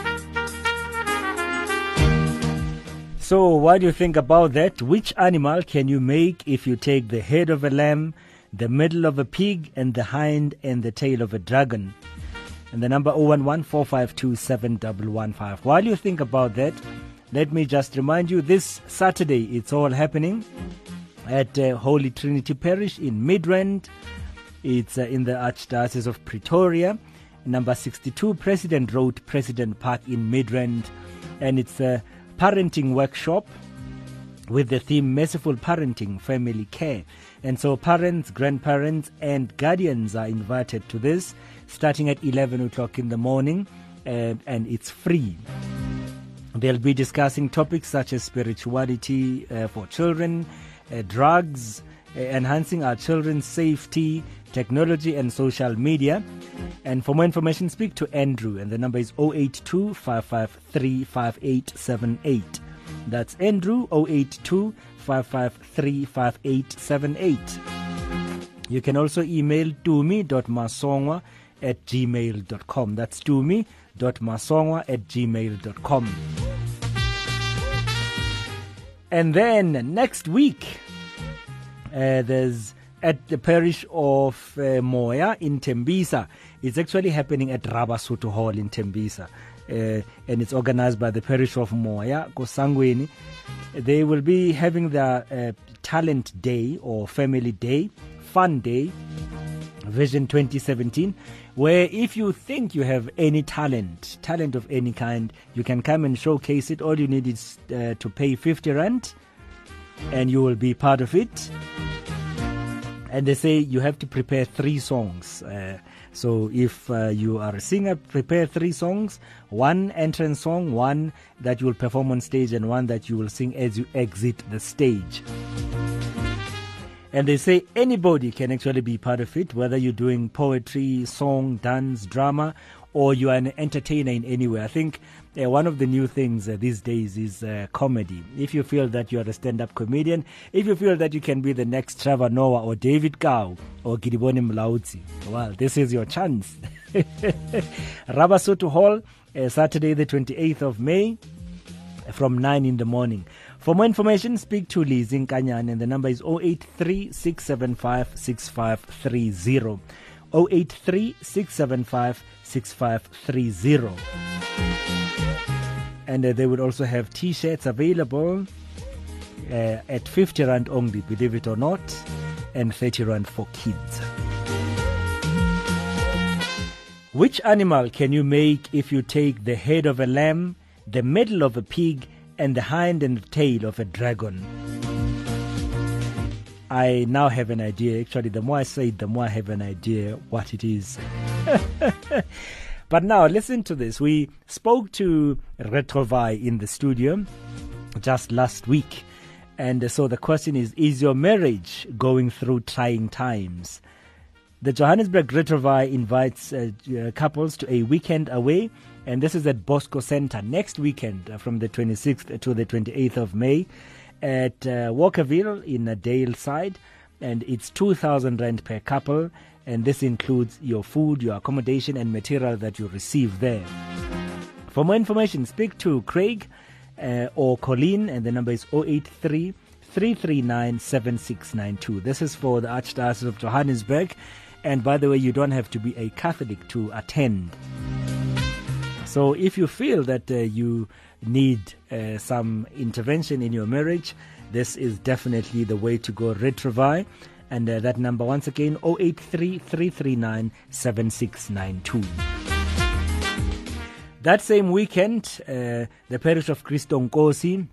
So, what do you think about that? Which animal can you make if you take the head of a lamb, the middle of a pig, and the hind and the tail of a dragon? And the number 011 While you think about that, let me just remind you this Saturday it's all happening at uh, Holy Trinity Parish in Midrand. It's uh, in the Archdiocese of Pretoria, number 62 President Road, President Park in Midrand. And it's a parenting workshop with the theme Merciful Parenting, Family Care. And so parents, grandparents, and guardians are invited to this starting at 11 o'clock in the morning, uh, and it's free. They'll be discussing topics such as spirituality uh, for children, uh, drugs, uh, enhancing our children's safety, technology, and social media. And for more information, speak to Andrew, and the number is 082 553 That's Andrew 082 553 You can also email tumi.masongwa at gmail.com. That's tumi.masongwa at gmail.com. And then next week, uh, there's at the parish of uh, Moya in Tembisa. It's actually happening at Rabasuto Hall in Tembisa. Uh, and it's organized by the parish of Moya, Kosangweni. They will be having their uh, talent day or family day, fun day, Vision 2017, where if you think you have any talent, talent of any kind, you can come and showcase it. All you need is uh, to pay 50 rand and you will be part of it. And they say you have to prepare three songs. Uh, so if uh, you are a singer, prepare three songs one entrance song, one that you will perform on stage, and one that you will sing as you exit the stage. And they say anybody can actually be part of it, whether you're doing poetry, song, dance, drama, or you are an entertainer in any way. I think uh, one of the new things uh, these days is uh, comedy. If you feel that you are a stand up comedian, if you feel that you can be the next Trevor Noah or David Kau or Gidiboni Mlautsi, well, this is your chance. Rabasoto Hall, uh, Saturday, the 28th of May, from 9 in the morning. For more information, speak to Lee Zinkanyan, and the number is 083 675 6530. 083 675 6530. And uh, they will also have t shirts available uh, at 50 Rand only, believe it or not, and 30 Rand for kids. Which animal can you make if you take the head of a lamb, the middle of a pig, and the hind and tail of a dragon? I now have an idea. Actually, the more I say it, the more I have an idea what it is. but now, listen to this. We spoke to Retrouvaille in the studio just last week. And so the question is Is your marriage going through trying times? The Johannesburg Retrouvaille invites uh, uh, couples to a weekend away, and this is at Bosco Center next weekend uh, from the 26th to the 28th of May at uh, Walkerville in uh, Daleside, and it's 2,000 rand per couple, and this includes your food, your accommodation, and material that you receive there. For more information, speak to Craig uh, or Colleen, and the number is 083 339 7692. This is for the Archdiocese of Johannesburg. And by the way, you don't have to be a Catholic to attend. So if you feel that uh, you need uh, some intervention in your marriage, this is definitely the way to go. Retrouvaille. And uh, that number, once again, 083 339 7692. That same weekend, uh, the parish of Cristo Nkosi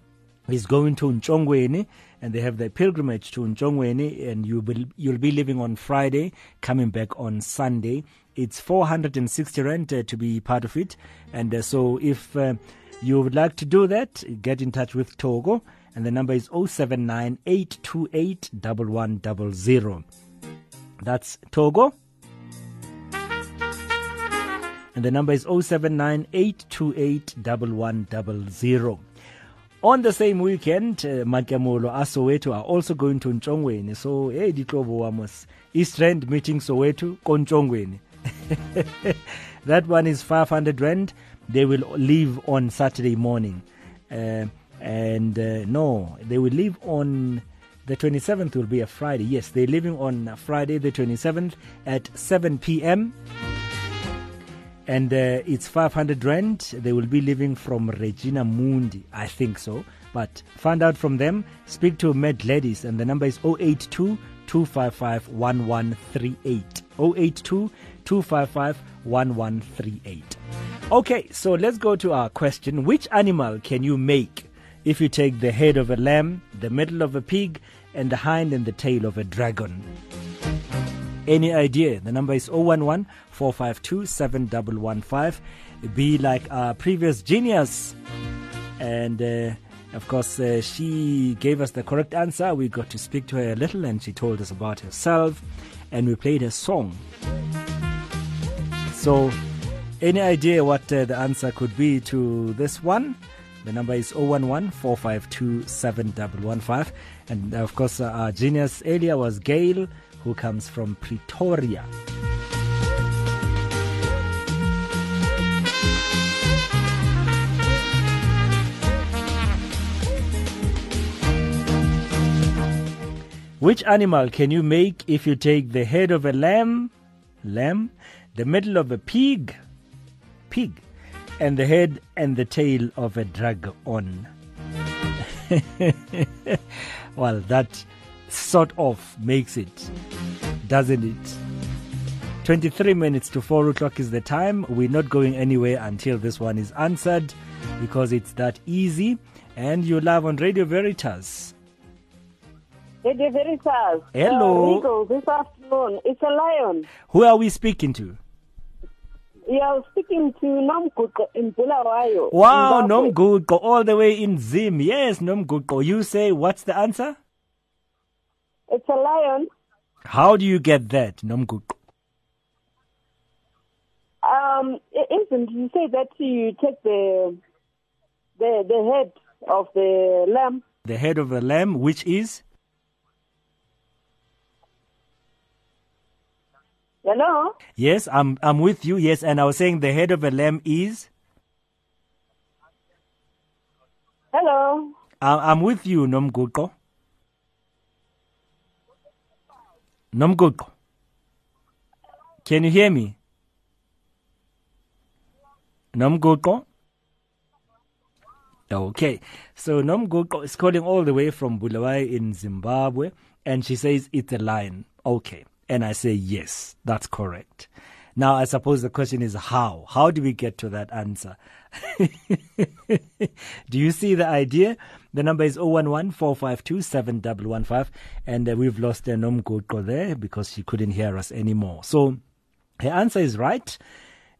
is going to Nchongweni and they have their pilgrimage to Nchongweni and you will, you'll be leaving on Friday, coming back on Sunday. It's 460 rand uh, to be part of it. And uh, so if uh, you would like to do that, get in touch with Togo and the number is 079 That's Togo. And the number is 079 On the same weekend, uh, Soweto are also going to Nchongweni. So, hey, Ditlobo Wamos, East Rand meeting Soweto, Konchongweni. that one is 500 Rand. They will leave on Saturday morning. Uh, and uh, no, they will leave on the 27th, will be a Friday. Yes, they're leaving on Friday, the 27th at 7 p.m and uh, it's 500 rand. They will be leaving from Regina Mundi, I think so. But find out from them. Speak to Med Ladies, and the number is 082 255 1138. 082 255 1138. Okay, so let's go to our question. Which animal can you make if you take the head of a lamb, the middle of a pig, and the hind and the tail of a dragon? Any idea? The number is 011 452 7115. Be like our previous genius. And uh, of course, uh, she gave us the correct answer. We got to speak to her a little and she told us about herself. And we played her song. So, any idea what uh, the answer could be to this one? The number is 011 452 7115. And of course, uh, our genius earlier was Gail who comes from Pretoria. Which animal can you make if you take the head of a lamb, lamb, the middle of a pig, pig, and the head and the tail of a dragon? well, that sort of makes it, doesn't it? 23 minutes to 4 o'clock is the time. We're not going anywhere until this one is answered because it's that easy. And you live on Radio Veritas. Radio Veritas. Hello. Uh, Rico, this afternoon. It's a lion. Who are we speaking to? You are speaking to Nomguqo in Bulawayo. Wow. Nomguqo, all the way in Zim. Yes, Nomguqo. You say, what's the answer? It's a lion. How do you get that, Nomguqo? Um, isn't you say that you take the the the head of the lamb? The head of the lamb, which is? Hello. Yes, I'm I'm with you. Yes, and I was saying the head of a lamb is. Hello. I- I'm with you, Nomguqo. Nomguqo. Can you hear me? Nomguqo. Okay, so Nomguqo is calling all the way from Bulawayo in Zimbabwe, and she says it's a lion. Okay, and I say yes, that's correct. Now, I suppose the question is how? How do we get to that answer? do you see the idea? The number is 011 452 7115, and uh, we've lost uh, Nomguqo there because she couldn't hear us anymore. So, her answer is right.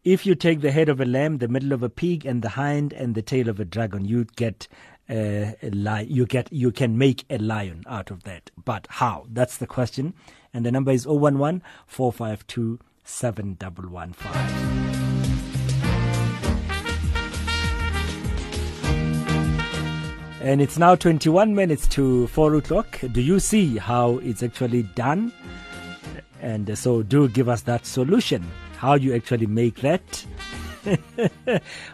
If you take the head of a lamb, the middle of a pig, and the hind and the tail of a dragon, you get uh, a. You get you can make a lion out of that. But how? That's the question. And the number is 011 452 7115. And it's now 21 minutes to 4 o'clock. Do you see how it's actually done? And so do give us that solution. How you actually make that?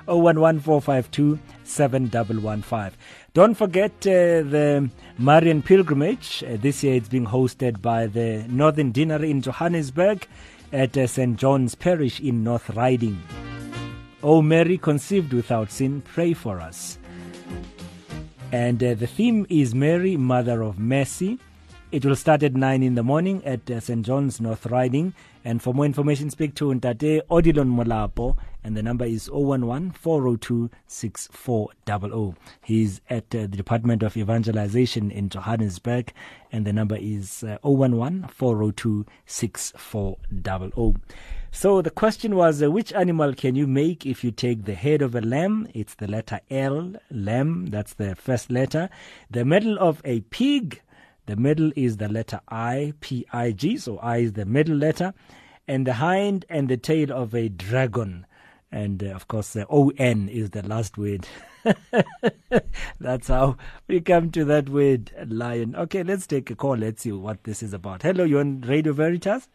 011452 7115. Don't forget uh, the Marian Pilgrimage. Uh, this year it's being hosted by the Northern Deanery in Johannesburg at uh, St. John's Parish in North Riding. O Mary, conceived without sin, pray for us. And uh, the theme is Mary, Mother of Mercy. It will start at 9 in the morning at uh, St. John's North Riding. And for more information, speak to Ntate Odilon Molapo. And the number is 011 402 6400. He's at uh, the Department of Evangelization in Johannesburg. And the number is uh, 011 402 6400. So the question was, uh, which animal can you make if you take the head of a lamb? It's the letter L, lamb. That's the first letter. The middle of a pig. The middle is the letter I, P I G. So I is the middle letter, and the hind and the tail of a dragon. And uh, of course, the O N is the last word. That's how we come to that word lion. Okay, let's take a call. Let's see what this is about. Hello, you're on Radio Veritas.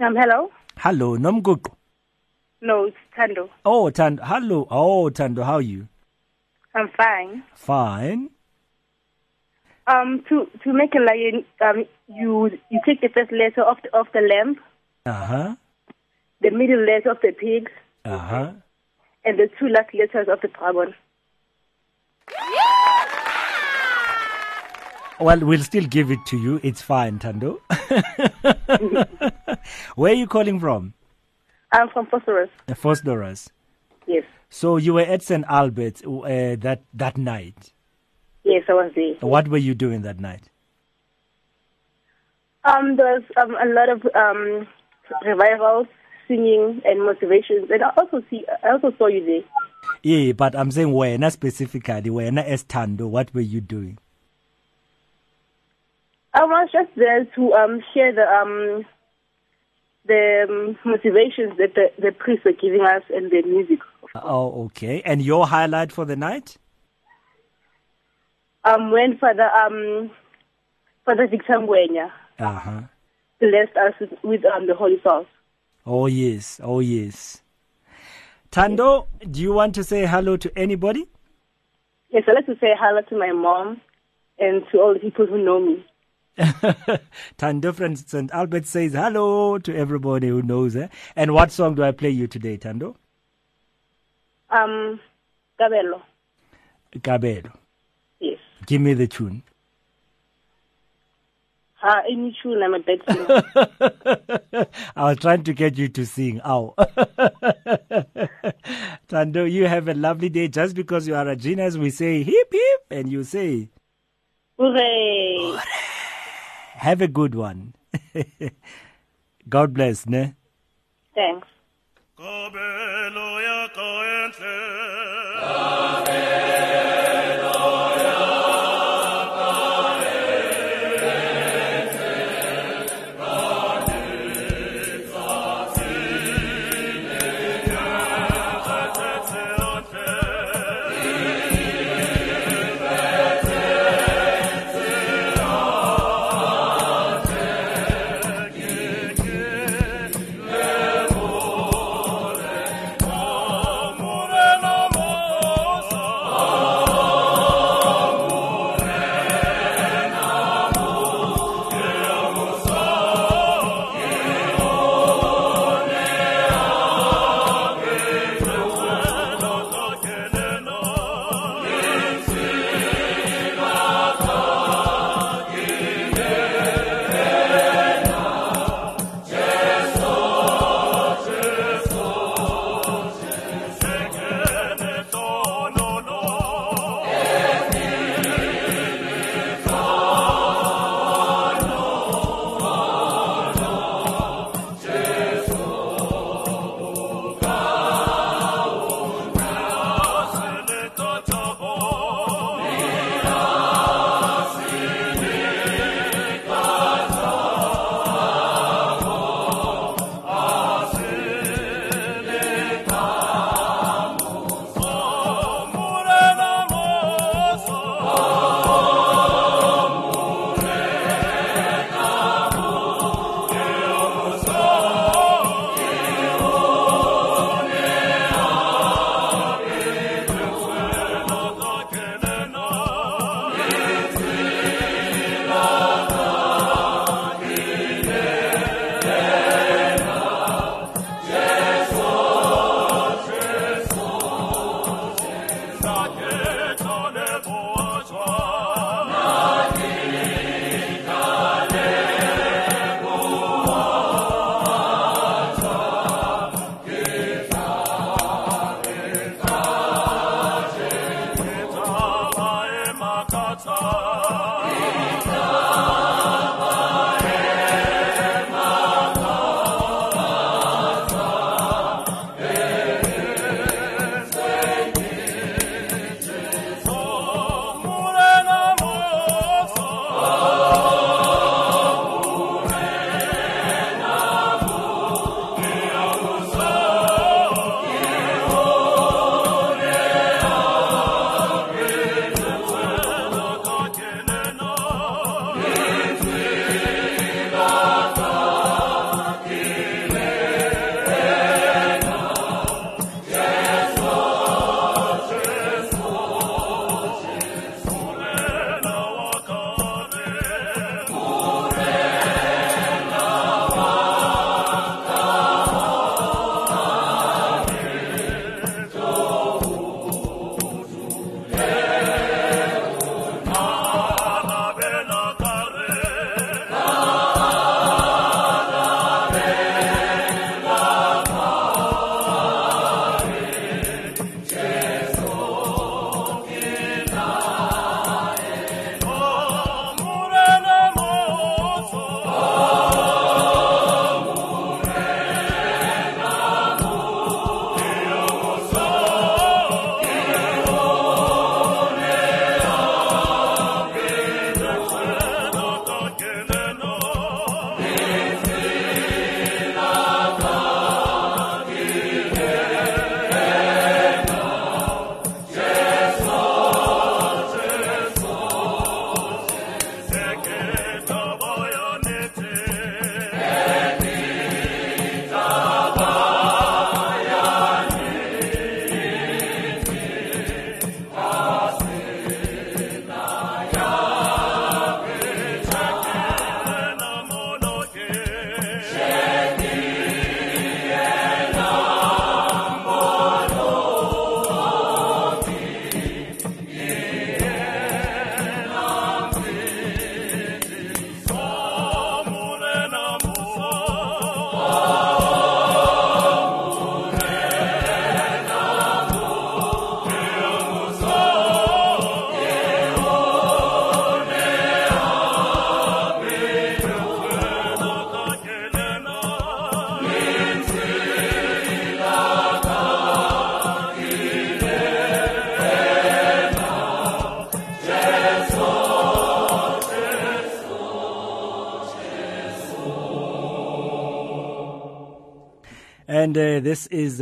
Um, hello. Hello, Nomguqo. No, it's Tando. Oh, Tando. Hello. Oh, Tando, how are you? I'm fine. Fine. Um, to to make a lion, um, you you take the first letter of the of the lamb, Uh huh. the middle letter of the pig, Uh huh. and the two last letters of the dragon. Well, we'll still give it to you. It's fine, Tando. Where are you calling from? I'm from Vosloorus. Uh, Vosloorus. Yes. So you were at St. Albert's uh, that that night. Yes, I was there. What were you doing that night? Um, there was um, a lot of um, revivals, singing, and motivations, and I also see I also saw you there. Yeah, but I'm saying when specifically, when as Tando, what were you doing? I was just there to um, share the um, the um, motivations that the, the priests were giving us and the music. Oh, okay. And your highlight for the night? Um, when Father um, Father Victor Ngwenya Uh huh. Blessed us with, with um, the Holy Sauce. Oh yes, oh yes. Tando, do you want to say hello to anybody? Yes, I'd like to say hello to my mom and to all the people who know me. Tando from St. Albert says hello to everybody who knows her. And what song do I play you today, Tando? Um, Gabelo. Cabello. Yes. Give me the tune. Uh, any tune, I'm a bad singer. I was trying to get you to sing. Ow. Tando, you have a lovely day. Just because you are a genius, we say hip hip, and you say Hooray! have a good one. God bless, ne? Thanks. And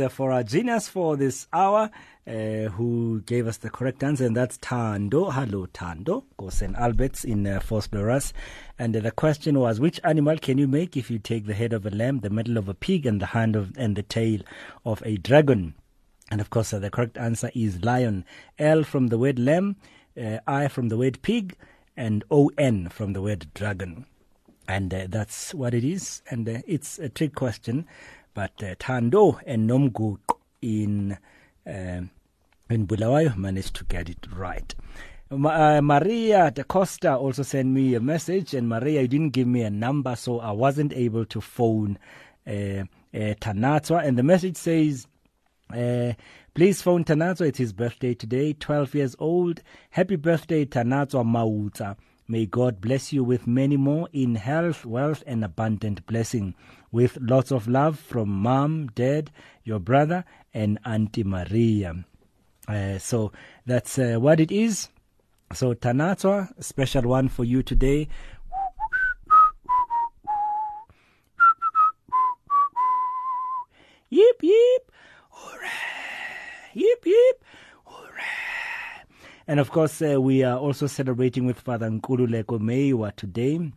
for our genius for this hour, uh, who gave us the correct answer, and that's Tando. Hello, Tando. Go St. Albert's in uh, Vosloorus. And uh, the question was, which animal can you make if you take the head of a lamb, the middle of a pig, and the hand of and the tail of a dragon? And of course, uh, the correct answer is lion. L from the word lamb, uh, I from the word pig, and O N from the word dragon. And uh, that's what it is. And uh, it's a trick question. But uh, Tando and Nomgu in, um in Bulawayo managed to get it right. Ma- uh, Maria da Costa also sent me a message, and Maria, you didn't give me a number, so I wasn't able to phone uh, uh, Tanatswa. And the message says, uh, please phone Tanatswa. It's his birthday today, 12 years old. Happy birthday, Tanatswa Mauta. May God bless you with many more in health, wealth, and abundant blessing. With lots of love from mom, dad, your brother, and Auntie Maria. Uh, so that's uh, what it is. So Tanatswa, special one for you today. Yip yip, hooray! Yip yip, hooray! And of course, uh, we are also celebrating with Father Nkululeko Meiwa today,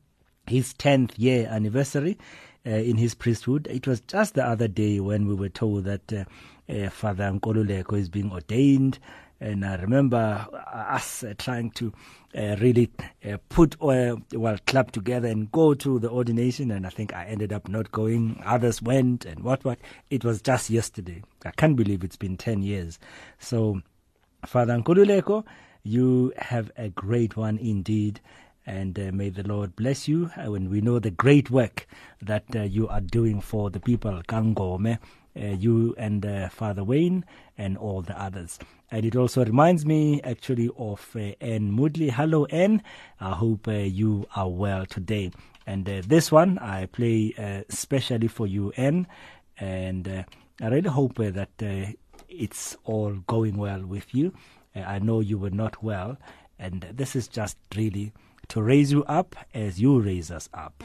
his 10th year anniversary in his priesthood. It was just the other day when we were told that uh, uh, Father Nkululeko is being ordained. And I remember us uh, trying to uh, really uh, put, uh, well, club together and go to the ordination. And I think I ended up not going. Others went and what, what. It was just yesterday. I can't believe it's been 10 years. So, Father Nkululeko, you have a great one indeed. And uh, may the Lord bless you uh, when we know the great work that uh, you are doing for the people, Kangome, uh, you and uh, Father Wayne and all the others. And it also reminds me actually of uh, Anne Moodley. Hello, Anne. I hope uh, you are well today. And uh, this one I play uh, specially for you, Anne. And uh, I really hope uh, that uh, it's all going well with you. Uh, I know you were not well. And this is just really to raise you up as you raise us up.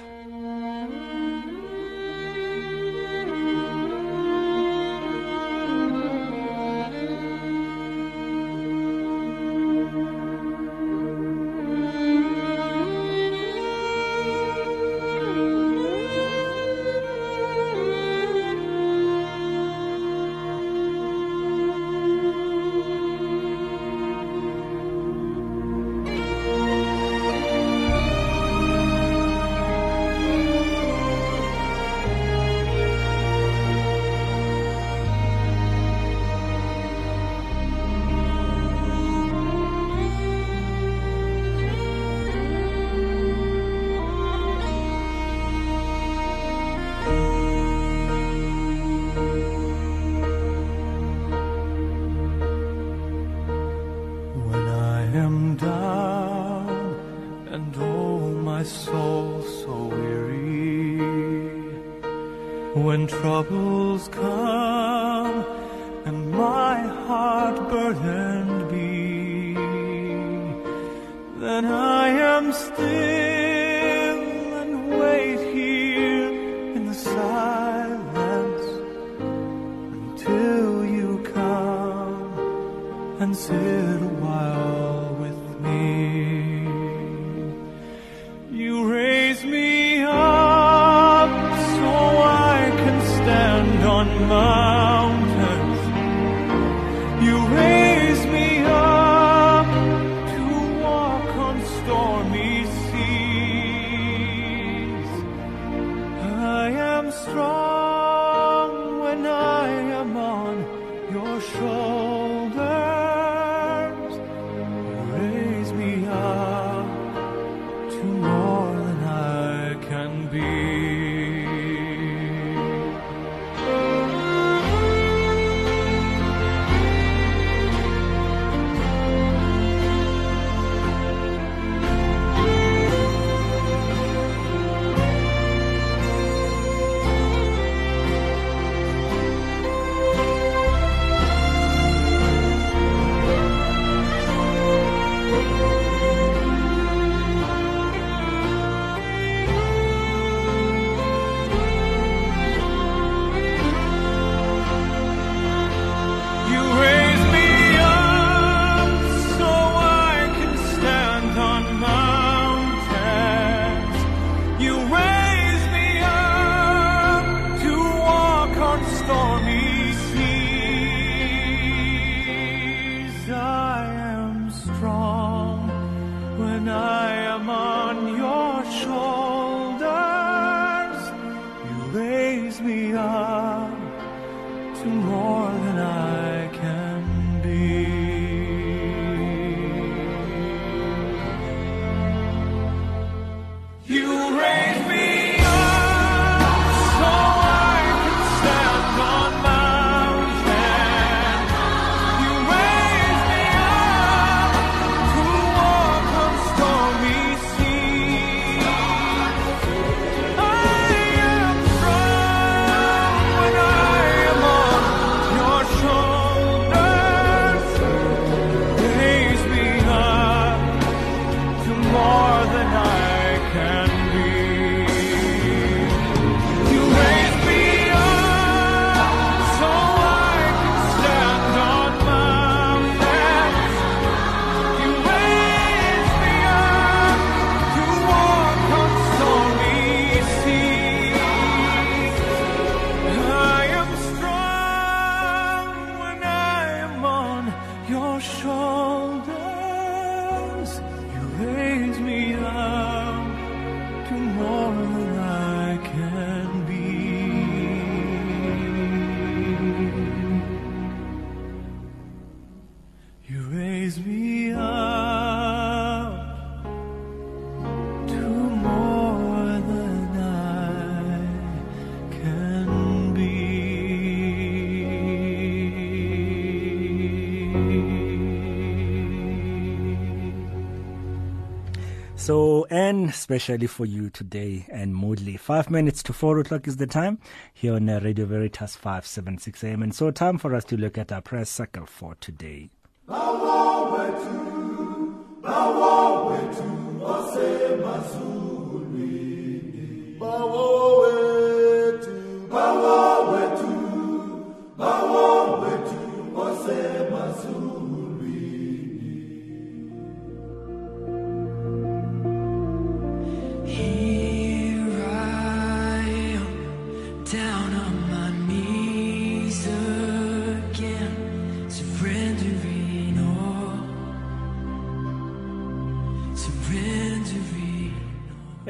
So, and especially for you today Anne Moodley. Five minutes to four o'clock is the time here on uh, Radio Veritas 576 AM. And so, time for us to look at our press circle for today.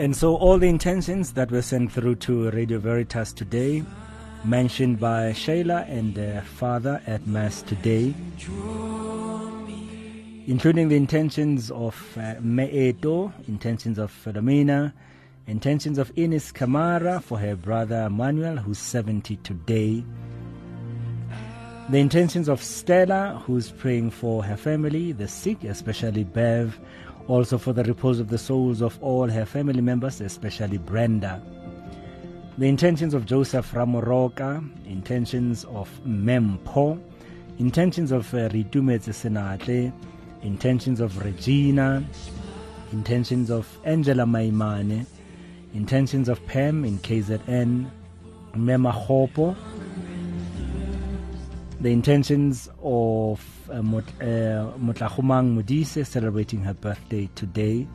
And so, all the intentions that were sent through to Radio Veritas today, mentioned by Shayla and uh, Father at Mass today, including the intentions of uh, Meeto, intentions of Philomena, intentions of Ines Kamara for her brother Manuel, who's 70 today, the intentions of Stella, who's praying for her family, the sick, especially Bev, also for the repose of the souls of all her family members, especially Brenda. The intentions of Joseph Ramoroka, intentions of Mempo, intentions of uh, Ritumetse Senatle, intentions of Regina, intentions of Angela Maimane, intentions of Pam in KZN, Mema Hopo, the intentions of uh, uh, Motlachumang Modise celebrating her birthday today.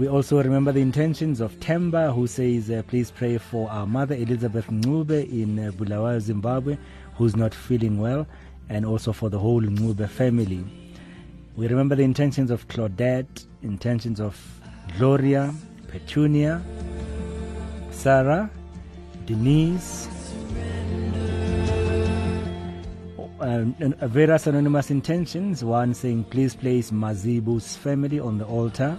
We also remember the intentions of Temba, who says, uh, Please pray for our mother Elizabeth Ncube in uh, Bulawayo, Zimbabwe, who's not feeling well, and also for the whole Ncube family. We remember the intentions of Claudette, intentions of Gloria, Petunia, Sarah, Denise, uh, uh, various anonymous intentions. One saying, Please place Mazibu's family on the altar.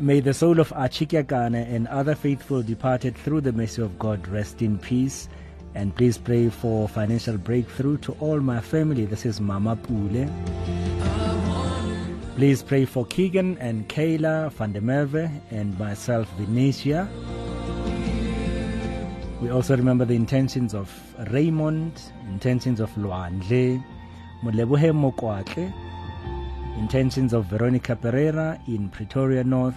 May the soul of Achikyakane and other faithful departed through the mercy of God rest in peace. And please pray for financial breakthrough to all my family. This is Mama Pule. Please pray for Keegan and Kayla van der Merwe and myself, Venetia. We also remember the intentions of Raymond, intentions of Luandle, Mulebohe Mokwatle, intentions of Veronica Pereira in Pretoria North,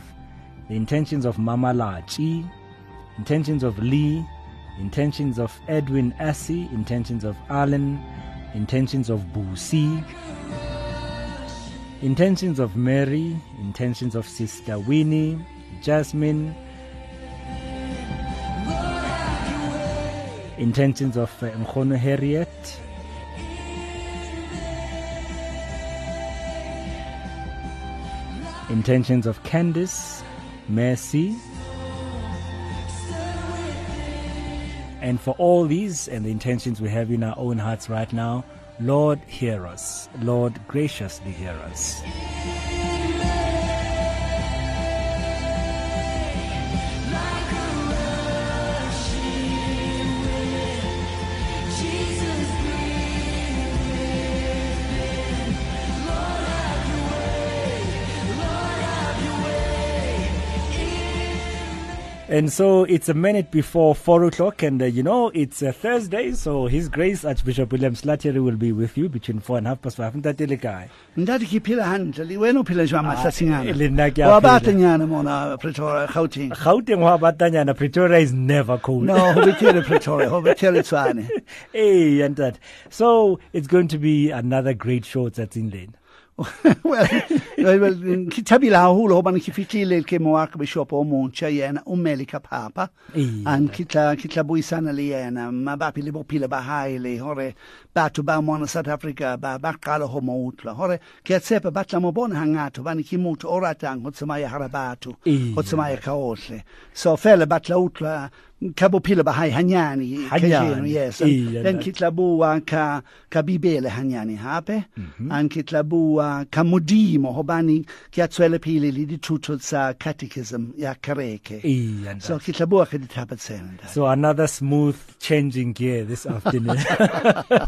the intentions of Mama Lachi, intentions of Lee, intentions of Edwin Assi, intentions of Allen, intentions of Busi, intentions of Mary, intentions of Sister Winnie, Jasmine, intentions of uh, Mkhono Harriet, intentions of Candice, Mercy, and for all these and the intentions we have in our own hearts right now, Lord, hear us. Lord, graciously hear us. And so it's a minute before four o'clock, and uh, you know it's a Thursday, so His Grace Archbishop William Slattery will be with you between four and half past five. Ntatele kae? ndati khiphila hantle le wena o phela jwang Ah, matsatsing le nna ke a wa phela. batanyana mona pretoria gauteng Gauteng wa batanyana, Pretoria is never cold. no ho betere pretoria ho betere tshwane hey, and that. So it's going to be another great show that's in lane. Well well, ke thabile haholo hobane ke fihlile ke mo wa bishop o motjha yena o melika papa. Ee, and ke tla ke tla buisana le yena mabapi le bophelo ba hae le hore batho ba mona south africa ba ba qala ho mo utlwa hore ke a tshepa ba tla mo bona hangata hobane ke motho o ratang ho tsamaya hara batho. Ee. ho tsamaya ka ohle so fela ba tla ka bophelo ba hae hanyane kajeno, yes Iya, then ntate. ke tla bua ka ka bibele hanyane hape and ke tla bua ka modimo hobane ke a tswela pele le dithuto tsa catechism ya kereke so ke tla bua ka tsena So another smooth changing gear this afternoon.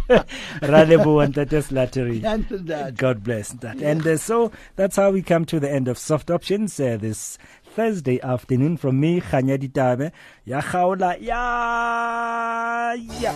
Ralebo and Tata Slattery. Ntate. God bless that. And uh, so that's how we come to the end of Soft Options uh, this Thursday afternoon from me, Khanya Ditabe. Ya khaola, ya, ya.